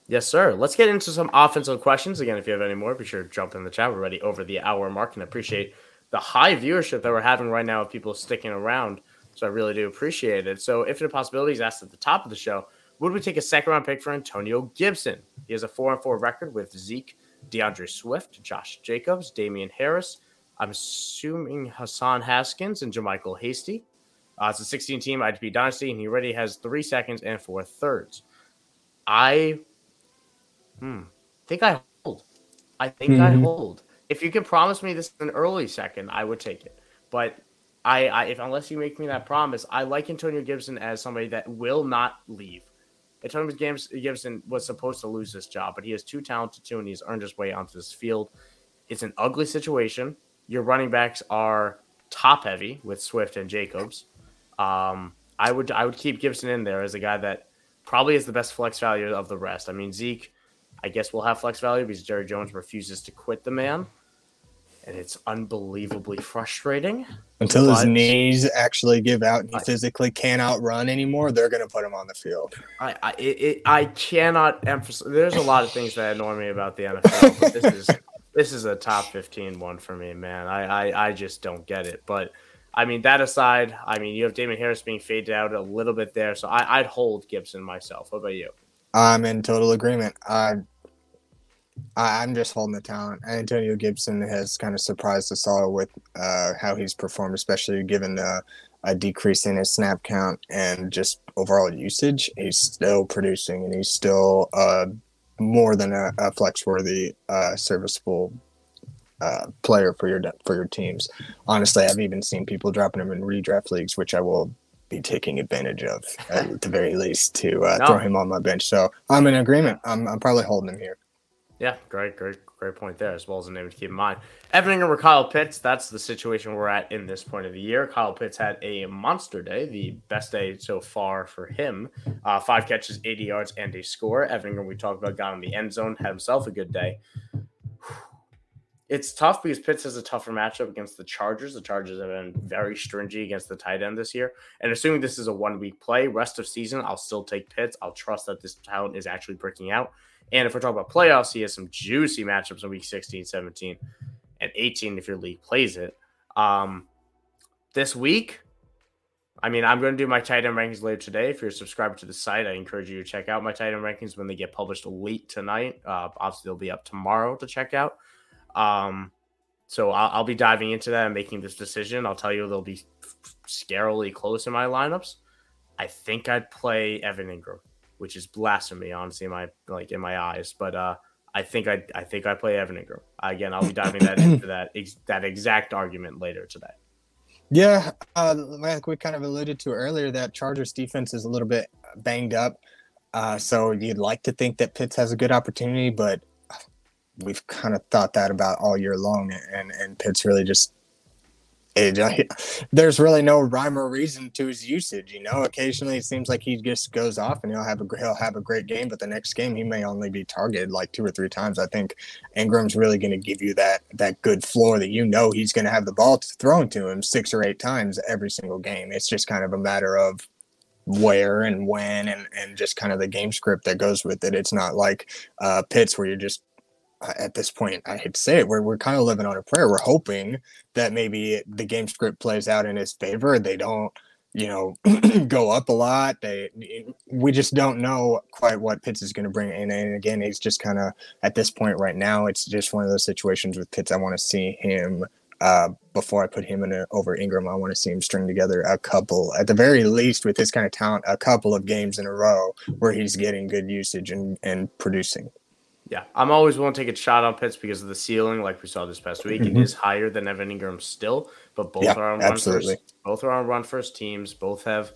Yes, sir. Let's get into some offensive questions. Again, if you have any more, be sure to jump in the chat. We're already over the hour mark and appreciate the high viewership that we're having right now of people sticking around. So I really do appreciate it. So, if the possibilities asked at the top of the show, would we take a second round pick for Antonio Gibson? He has a 4 and 4 record with Zeke, D'Andre Swift, Josh Jacobs, Damien Harris. I'm assuming Hassan Haskins and JaMycal Hasty. Uh, it's a 16 team IDP Dynasty, and he already has three seconds and four thirds. I hmm, think I hold. I think mm-hmm. I hold. If you can promise me this an early second, I would take it. But I, I, if unless you make me that promise, I like Antonio Gibson as somebody that will not leave. Antonio Gibson was supposed to lose this job, but he is too talented to, and he's earned his way onto this field. It's an ugly situation. Your running backs are top heavy with Swift and Jacobs. Um, I would I would keep Gibson in there as a guy that probably is the best flex value of the rest. I mean Zeke, I guess will have flex value because Jerry Jones refuses to quit the man, and it's unbelievably frustrating. Until but, his knees actually give out and he I, physically can't outrun anymore, they're going to put him on the field. I I, it, I cannot emphasize. There's a lot of things that annoy me about the NFL, but this is this is a top 15 one for me, man. I, I I just don't get it, but. I mean, that aside, I mean, you have Damon Harris being faded out a little bit there, so I, would hold Gibson myself. What about you? I'm in total agreement. I, I'm just holding the talent. Antonio Gibson has kind of surprised us all with uh, how he's performed, especially given the a decrease in his snap count and just overall usage. He's still producing, and he's still uh, more than a, a flex worthy, uh, serviceable uh, player for your for your teams. Honestly, I've even seen people dropping him in redraft leagues, which I will be taking advantage of at the very least to uh, no. throw him on my bench. So I'm in agreement. I'm, I'm probably holding him here. Yeah, great, great, great point there, as well as a name to keep in mind. Evan Engram or Kyle Pitts, that's the situation we're at in this point of the year. Kyle Pitts had a monster day, the best day so far for him. Uh, five catches, 80 yards, and a score. Evan Engram, we talked about, got in the end zone, had himself a good day it's tough because Pitts has a tougher matchup against the Chargers. The Chargers have been very stringy against the tight end this year. And assuming this is a one week play, rest of season, I'll still take Pitts. I'll trust that this talent is actually breaking out. And if we're talking about playoffs, he has some juicy matchups in week 16, 17, and 18 if your league plays it. Um, this week, I mean, I'm going to do my tight end rankings later today. If you're a subscriber to the site, I encourage you to check out my tight end rankings when they get published late tonight. Uh, obviously, they'll be up tomorrow to check out. Um, so I'll, I'll, be diving into that and making this decision. I'll tell you they'll be scarily close in my lineups. I think I'd play Evan Engram, which is blasphemy, honestly, in my like in my eyes. But uh, I think I I think I play Evan Engram again. I'll be diving that into that ex- that exact argument later today. Yeah, uh, like we kind of alluded to earlier, that Chargers defense is a little bit banged up. Uh, so you'd like to think that Pitts has a good opportunity, but we've kind of thought that about all year long, and and Pitt's really just. There's really no rhyme or reason to his usage. You know, occasionally it seems like he just goes off and he'll have a he'll have a great game, but the next game he may only be targeted like two or three times. I think Engram's really going to give you that that good floor that you know he's going to have the ball thrown to him six or eight times every single game. It's just kind of a matter of where and when and, and just kind of the game script that goes with it. It's not like uh, Pitts where you're just at this point, I hate to say it, we're, we're kind of living on a prayer. We're hoping that maybe the game script plays out in his favor. They don't, you know, go up a lot. They, we just don't know quite what Pitts is going to bring in. And again, he's just kind of at this point right now. It's just one of those situations with Pitts. I want to see him uh, before I put him in a, over Engram, I want to see him string together a couple, at the very least, with this kind of talent, a couple of games in a row where he's getting good usage and and producing. Yeah, I'm always willing to take a shot on Pitts because of the ceiling, like we saw this past week. Mm-hmm. It is higher than Evan Engram still, but both yeah, are on absolutely. run first. Both are on run first teams. Both have,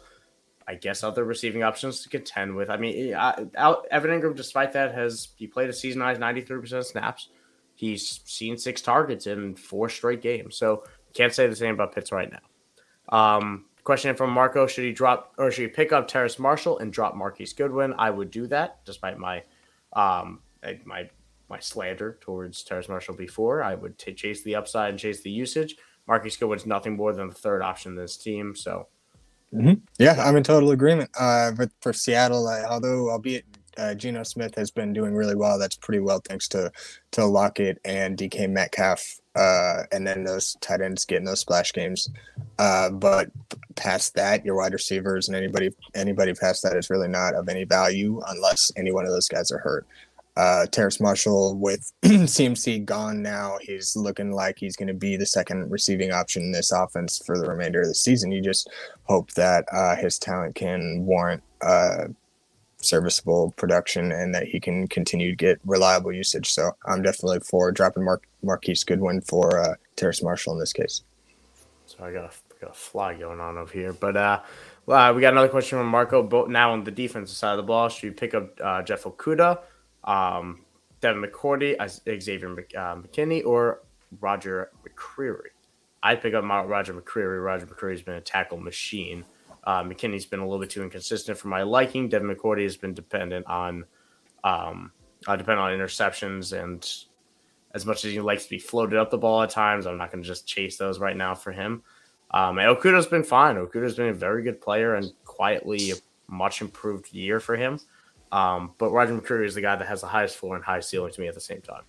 I guess, other receiving options to contend with. I mean, out, Evan Engram, despite that, has he played a season high 93 percent of snaps. He's seen six targets in four straight games, so can't say the same about Pitts right now. Um, question from Marco: Should he drop or should he pick up Terrace Marshall and drop Marquise Goodwin? I would do that, despite my Um, my my slander towards Terrace Marshall before, I would t- chase the upside and chase the usage. Marquise Goodwin's nothing more than the third option in this team, so. Mm-hmm. Yeah, I'm in total agreement. Uh, but for Seattle, uh, although albeit uh, Geno Smith has been doing really well. That's pretty well thanks to to Lockett and DK Metcalf, uh, and then those tight ends getting those splash games. Uh, but past that, your wide receivers and anybody anybody past that is really not of any value unless any one of those guys are hurt. Uh, Terrace Marshall with CMC gone now, he's looking like he's going to be the second receiving option in this offense for the remainder of the season. You just hope that uh, his talent can warrant uh, serviceable production and that he can continue to get reliable usage. So I'm definitely for dropping Mar- Marquise Goodwin for uh, Terrace Marshall in this case. So I got a, got a fly going on over here, but uh, well, we got another question from Marco. But now on the defensive side of the ball, should you pick up uh, Jeff Okudah, um, Devin McCourty, Xavier uh, McKinney, or Roger McCreary? I'd pick up Roger McCreary. Roger McCreary's been a tackle machine. Uh, McKinney's been a little bit too inconsistent for my liking. Devin McCourty has been dependent on um, uh, dependent on interceptions, and as much as he likes to be floated up the ball at times, I'm not going to just chase those right now for him. Um, and Okudah's been fine. Okudah's been a very good player and quietly a much improved year for him. Um, but Roger McCreary is the guy that has the highest floor and highest ceiling to me at the same time.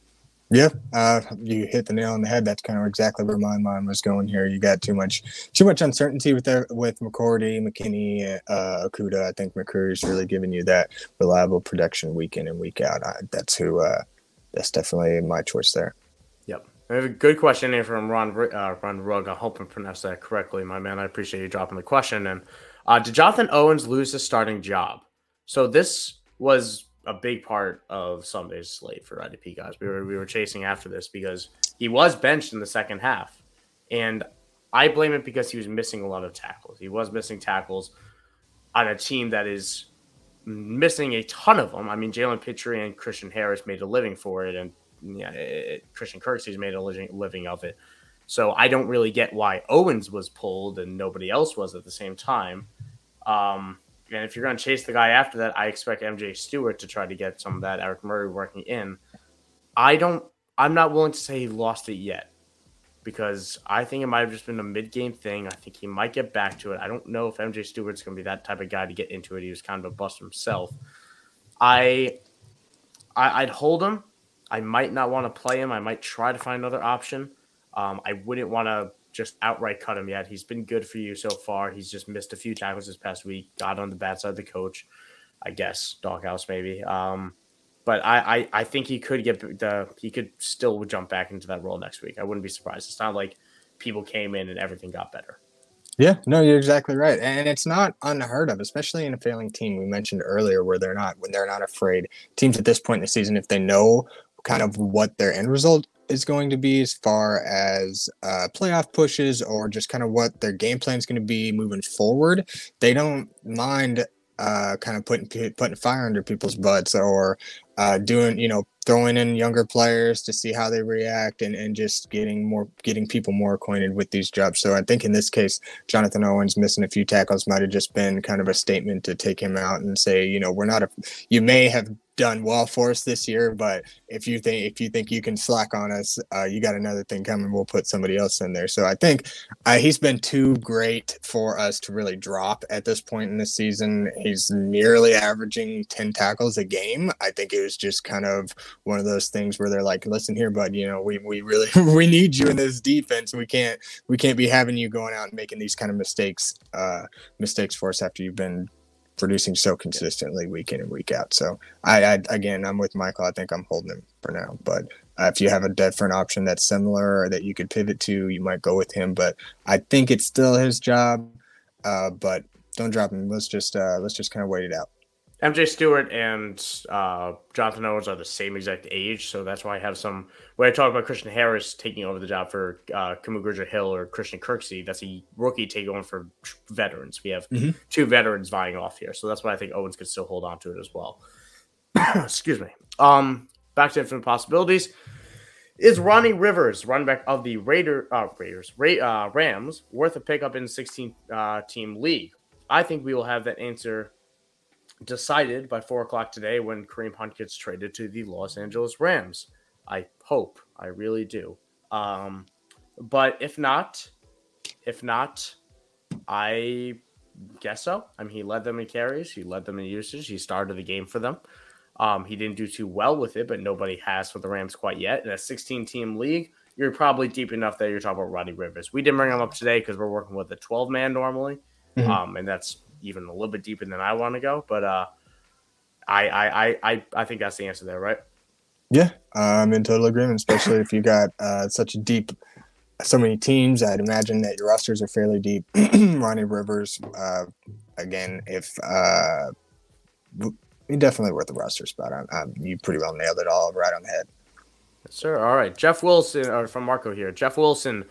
Yeah, uh, you hit the nail on the head. That's kind of exactly where my mind was going here. You got too much, too much uncertainty with the, with McCourty, McKinney, uh, Okudah. I think McCreary's really giving you that reliable production week in and week out. I, that's who. Uh, that's definitely my choice there. Yep. I have a good question here from Ron uh, Ron Rugg. I hope I pronounced that correctly, my man. I appreciate you dropping the question. And uh, did Jonathan Owens lose his starting job? So this was a big part of Sunday's slate for IDP guys. We were we were chasing after this because he was benched in the second half, and I blame it because he was missing a lot of tackles. He was missing tackles on a team that is missing a ton of them. I mean, Jalen Pitre and Christian Harris made a living for it, and yeah, it, Christian Kirksey's made a living living of it. So I don't really get why Owens was pulled and nobody else was at the same time. Um, and if you're going to chase the guy after that, I expect MJ Stewart to try to get some of that Eric Murray working in. I don't. I'm not willing to say he lost it yet because I think it might have just been a mid game thing. I think he might get back to it. I don't know if MJ Stewart's going to be that type of guy to get into it. He was kind of a bust himself. I, I would hold him. I might not want to play him. I might try to find another option. Um, I wouldn't want to just outright cut him yet. He's been good for you so far. He's just missed a few tackles this past week. Got on the bad side of the coach, I guess. Doghouse maybe. Um, but I, I, I think he could get the he could still jump back into that role next week. I wouldn't be surprised. It's not like people came in and everything got better. Yeah, no, you're exactly right, and it's not unheard of, especially in a failing team. We mentioned earlier where they're not when they're not afraid. Teams at this point in the season, if they know kind of what their end result is going to be as far as uh, playoff pushes or just kind of what their game plan is going to be moving forward. They don't mind uh, kind of putting putting fire under people's butts or uh, doing you know throwing in younger players to see how they react and, and just getting more getting people more acquainted with these jobs. So I think in this case, Jonathan Owens missing a few tackles might have just been kind of a statement to take him out and say, you know, we're not a you may have done well for us this year. But if you think if you think you can slack on us, uh, you got another thing coming. We'll put somebody else in there. So I think uh, he's been too great for us to really drop at this point in the season. He's nearly averaging ten tackles a game. I think it was just kind of one of those things where they're like, "Listen here, bud. You know, we we really we need you in this defense. We can't we can't be having you going out and making these kind of mistakes uh, mistakes for us after you've been producing so consistently week in and week out. So I, I again, I'm with Michael. I think I'm holding him for now. But uh, if you have a different option that's similar or that you could pivot to, you might go with him. But I think it's still his job. Uh, but don't drop him. Let's just uh, let's just kind of wait it out. MJ Stewart and uh, Jonathan Owens are the same exact age, so that's why I have some. When I talk about Christian Harris taking over the job for uh, Kamu Hill or Christian Kirksey, that's a rookie taking on for veterans. We have mm-hmm. two veterans vying off here, so that's why I think Owens could still hold on to it as well. Excuse me. Um, back to infinite possibilities. Is Ronnie Rivers, running back of the Raider, uh, Raiders, Ra- uh, Rams, worth a pickup in 16 uh, team league? I think we will have that answer decided by four o'clock today when Kareem Hunt gets traded to the Los Angeles Rams. I hope, I really do. Um, but if not, if not, I guess so. I mean, he led them in carries, he led them in usage, he started the game for them. Um, he didn't do too well with it, but nobody has for the Rams quite yet. In a 16 team league, you're probably deep enough that you're talking about Ronnie Rivers. We didn't bring him up today because we're working with a 12 man normally. Mm-hmm. Um, and that's even a little bit deeper than I want to go. But uh, I, I, I, I think that's the answer there, right? Yeah, I'm in total agreement, especially if you got uh, such a deep, so many teams. I'd imagine that your rosters are fairly deep. Ronnie Rivers, uh, again, if uh, definitely worth the roster spot. I'm, I'm, you pretty well nailed it all right on the head. Yes, sir. All right, Jeff Wilson, or from Marco here. Jeff Wilson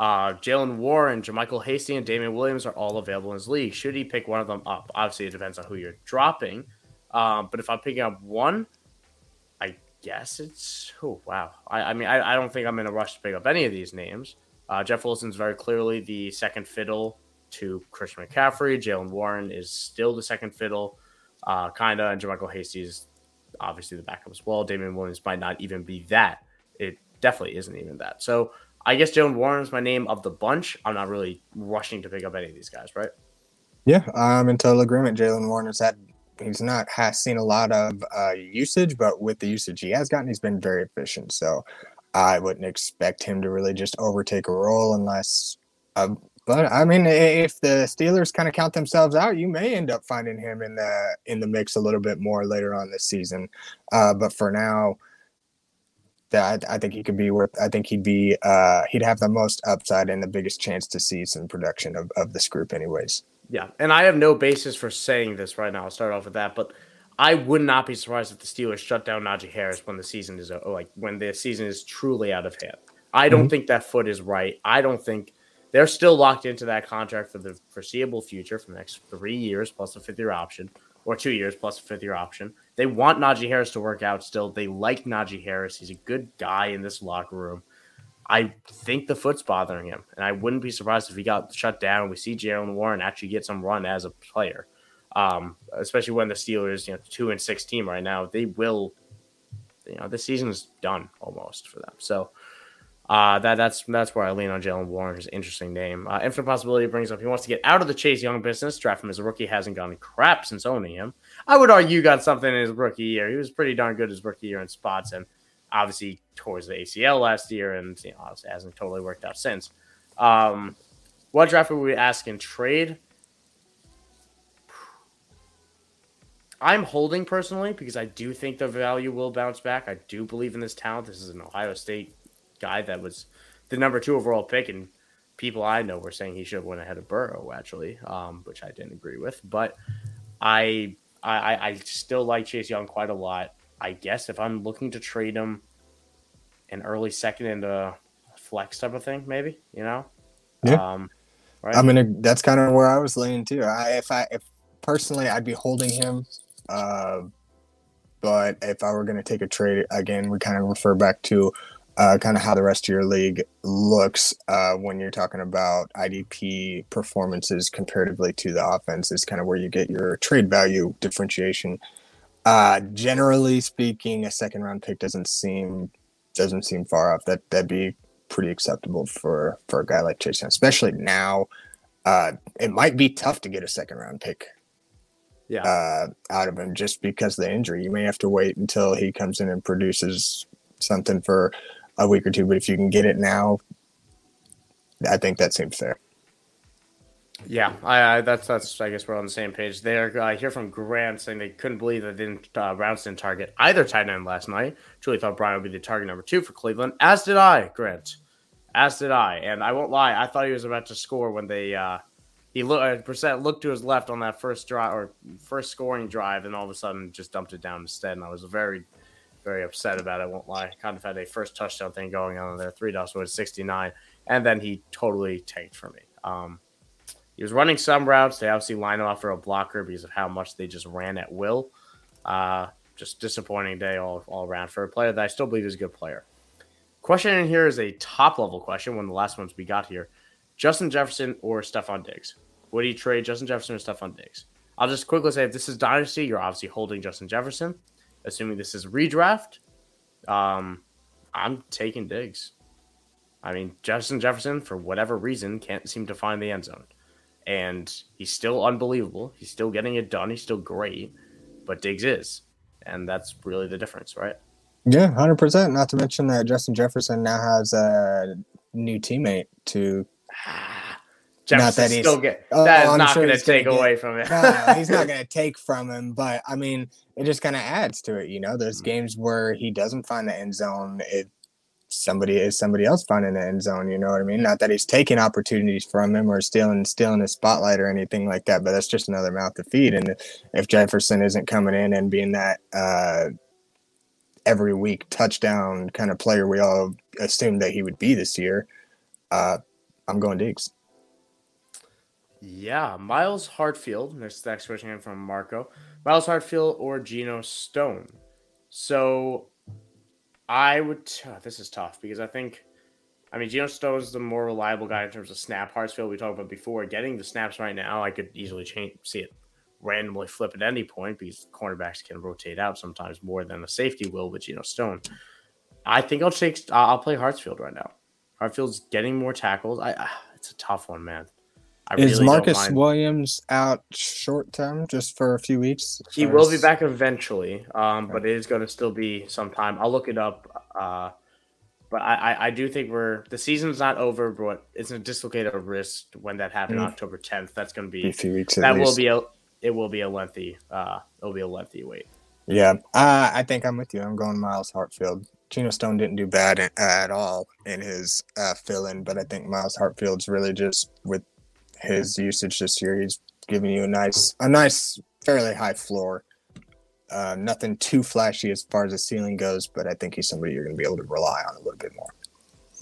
uh, Jaylen Warren, JaMycal Hasty, and Damien Williams are all available in his league. Should he pick one of them up? Obviously, it depends on who you're dropping. Um, but if I'm picking up one, I guess it's oh wow. I, I mean, I, I, don't think I'm in a rush to pick up any of these names. Uh, Jeff Wilson's very clearly the second fiddle to Christian McCaffrey. Jaylen Warren is still the second fiddle, uh, kinda, and JaMycal Hasty is obviously the backup as well. Damian Williams might not even be that. It definitely isn't even that. So I guess Jaylen Warren's my name of the bunch. I'm not really rushing to pick up any of these guys, right? Yeah, I'm in total agreement. Jaylen Warren has had he's not has seen a lot of uh, usage, but with the usage he has gotten, he's been very efficient. So I wouldn't expect him to really just overtake a role unless. Uh, but I mean, if the Steelers kind of count themselves out, you may end up finding him in the in the mix a little bit more later on this season. Uh, but for now, that I, I, think he could be worth. I think he'd be uh, he'd have the most upside and the biggest chance to see some production of, of this group, anyways. Yeah, and I have no basis for saying this right now. I'll start off with that, but I would not be surprised if the Steelers shut down Najee Harris when the season is like when the season is truly out of hand. I don't mm-hmm. think that foot is right. I don't think they're still locked into that contract for the foreseeable future for the next three years plus a fifth year option or two years plus a fifth year option. They want Najee Harris to work out still. They like Najee Harris. He's a good guy in this locker room. I think the foot's bothering him, and I wouldn't be surprised if he got shut down. We see Jaylen Warren actually get some run as a player, um, especially when the Steelers, you know, two and six team right now. They will, you know, the season's done almost for them. So uh, that that's that's where I lean on Jaylen Warren. His interesting name. Uh, infinite possibility brings up he wants to get out of the Chase Young business. Draft him as a rookie hasn't gone crap since owning him. I would argue got something in his rookie year. He was pretty darn good his rookie year in spots, and obviously towards the ACL last year, and you know obviously hasn't totally worked out since. Um, what draft would we ask in trade? I'm holding personally because I do think the value will bounce back. I do believe in this talent. This is an Ohio State guy that was the number two overall pick, and people I know were saying he should have went ahead of Burrow actually, um, which I didn't agree with. But I, I I still like Chase Young quite a lot. I guess if I'm looking to trade him an early second into flex type of thing, maybe you know. Yeah. Um, right? I mean, that's kind of where I was leaning too. I, if I if personally, I'd be holding him. Uh, but if I were going to take a trade again, we kind of refer back to uh, kind of how the rest of your league looks uh, when you're talking about IDP performances comparatively to the offense is kind of where you get your trade value differentiation. Uh, generally speaking, a second round pick doesn't seem doesn't seem far off. That that'd be pretty acceptable for for a guy like Chase, especially now. Uh, it might be tough to get a second round pick yeah. Uh, out of him just because of the injury. You may have to wait until he comes in and produces something for a week or two, but if you can get it now, I think that seems fair. Yeah, I, I, that's that's. I guess we're on the same page there. I hear from Grant saying they couldn't believe that didn't uh, Browns didn't target either tight end last night. Truly thought Brian would be the target number two for Cleveland, as did I, Grant, as did I. And I won't lie, I thought he was about to score when they uh, he looked uh, percent looked to his left on that first drive or first scoring drive, and all of a sudden just dumped it down instead. And I was very very upset about it. Won't lie. Kind of had a first touchdown thing going on there. Three dots was 69, and then he totally tanked for me. Um, he was running some routes. They obviously line him up for a blocker because of how much they just ran at will. Uh, just disappointing day all, all around for a player that I still believe is a good player. Question in here is a top level question. One of the last ones we got here: Justin Jefferson or Stefon Diggs? Would you trade Justin Jefferson or Stefon Diggs? I'll just quickly say if this is dynasty, you're obviously holding Justin Jefferson. Assuming this is redraft, um, I'm taking Diggs. I mean, Justin Jefferson, for whatever reason, can't seem to find the end zone. And he's still unbelievable. He's still getting it done. He's still great, but Diggs is. And that's really the difference, right? Yeah, 100%. Not to mention that Justin Jefferson now has a new teammate to. Jefferson not that still get, oh, that is not sure going to take away get, from it. no, he's not going to take from him, but I mean, it just kind of adds to it. You know, there's mm-hmm. games where he doesn't find the end zone. It somebody is somebody else finding the end zone. You know what I mean? Not that he's taking opportunities from him or stealing stealing his spotlight or anything like that, but that's just another mouth to feed. And if Jefferson isn't coming in and being that uh, every week touchdown kind of player we all assumed that he would be this year, uh, I'm going Diggs. Yeah, Myles Hartsfield. Next, next question from Marco. Myles Hartsfield or Geno Stone. So I would. Uh, this is tough because I think, I mean, Geno Stone is the more reliable guy in terms of snap. Hartsfield, we talked about before, getting the snaps right now, I could easily change, see it randomly flip at any point because cornerbacks can rotate out sometimes more than a safety will with Geno Stone. I think I'll take. I'll play Hartsfield right now. Hartsfield's getting more tackles. I. Uh, it's a tough one, man. I is really Marcus Williams out short term just for a few weeks? He will be back eventually, um, but it is going to still be some time. I'll look it up. Uh, but I, I, I, do think we're the season's not over, but it's a dislocated wrist when that happened mm. October 10th. That's going to be, a few weeks. That will be a it will be a lengthy uh it'll be a lengthy wait. Yeah, uh, I think I'm with you. I'm going Myles Hartsfield. Geno Stone didn't do bad in, at all in his uh, fill in, but I think Myles Hartsfield's really just with his usage this year. He's giving you a nice, a nice, fairly high floor. Uh, nothing too flashy as far as the ceiling goes, but I think he's somebody you're going to be able to rely on a little bit more.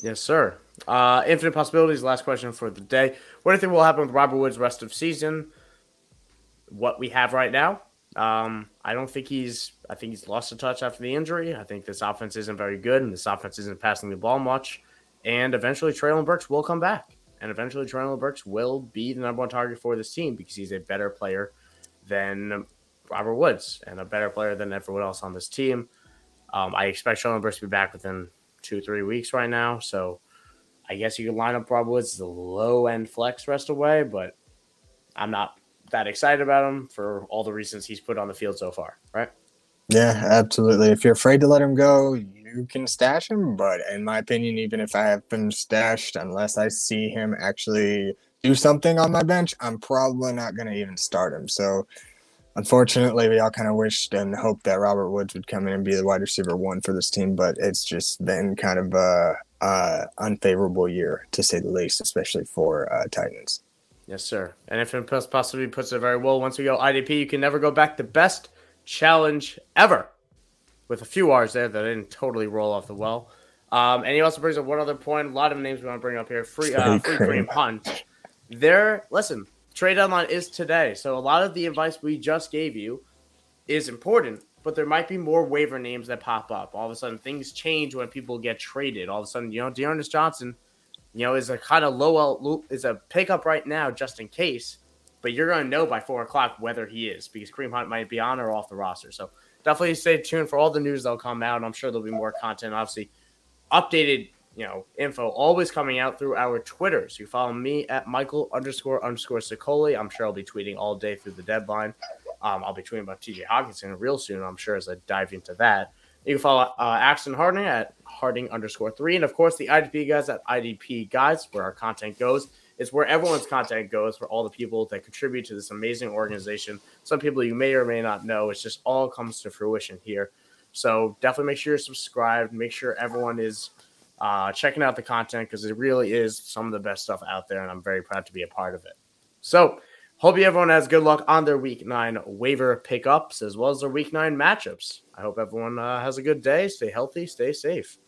Yes, sir. Uh, infinite possibilities. Last question for the day. What do you think will happen with Robert Woods rest of season? What we have right now, um, I don't think he's. I think he's lost a touch after the injury. I think this offense isn't very good, and this offense isn't passing the ball much. And eventually, Treylon Burks will come back and eventually Treylon Burks will be the number one target for this team because he's a better player than Robert Woods and a better player than everyone else on this team. Um, I expect Treylon Burks to be back within two, three weeks right now. So I guess you could line up Robert Woods as a low end flex rest away, but I'm not that excited about him for all the reasons he's put on the field so far, right? Yeah, absolutely. If you're afraid to let him go, you can stash him. But in my opinion, even if I have him stashed, unless I see him actually do something on my bench, I'm probably not going to even start him. So unfortunately, we all kind of wished and hoped that Robert Woods would come in and be the wide receiver one for this team. But it's just been kind of a, a unfavorable year, to say the least, especially for uh, Titans. Yes, sir. And if it possibly puts it very well, once we go IDP, you can never go back The best challenge ever with a few R's there that didn't totally roll off the well. Um, and he also brings up one other point. A lot of names we want to bring up here. Free, uh, free Kareem Hunt. There, listen, trade deadline is today, so a lot of the advice we just gave you is important. But there might be more waiver names that pop up. All of a sudden, things change when people get traded. All of a sudden, you know, D'Ernest Johnson, you know, is a kind of low is a pickup right now just in case. But you're going to know by four o'clock whether he is because Kareem Hunt might be on or off the roster. So definitely stay tuned for all the news that'll come out. I'm sure there'll be more content, obviously, updated, you know, info always coming out through our Twitter. So You follow me at Michael underscore underscore Sicoli. I'm sure I'll be tweeting all day through the deadline. Um, I'll be tweeting about TJ Hockenson real soon, I'm sure, as I dive into that. You can follow uh, Axton Harding at Harding underscore three. And of course, the IDP guys at IDP guys, where our content goes. It's where everyone's content goes for all the people that contribute to this amazing organization. Some people you may or may not know. It's just all comes to fruition here. So definitely make sure you're subscribed. Make sure everyone is uh, checking out the content because it really is some of the best stuff out there, and I'm very proud to be a part of it. So hope everyone has good luck on their week nine waiver pickups as well as their week nine matchups. I hope everyone uh, has a good day. Stay healthy. Stay safe.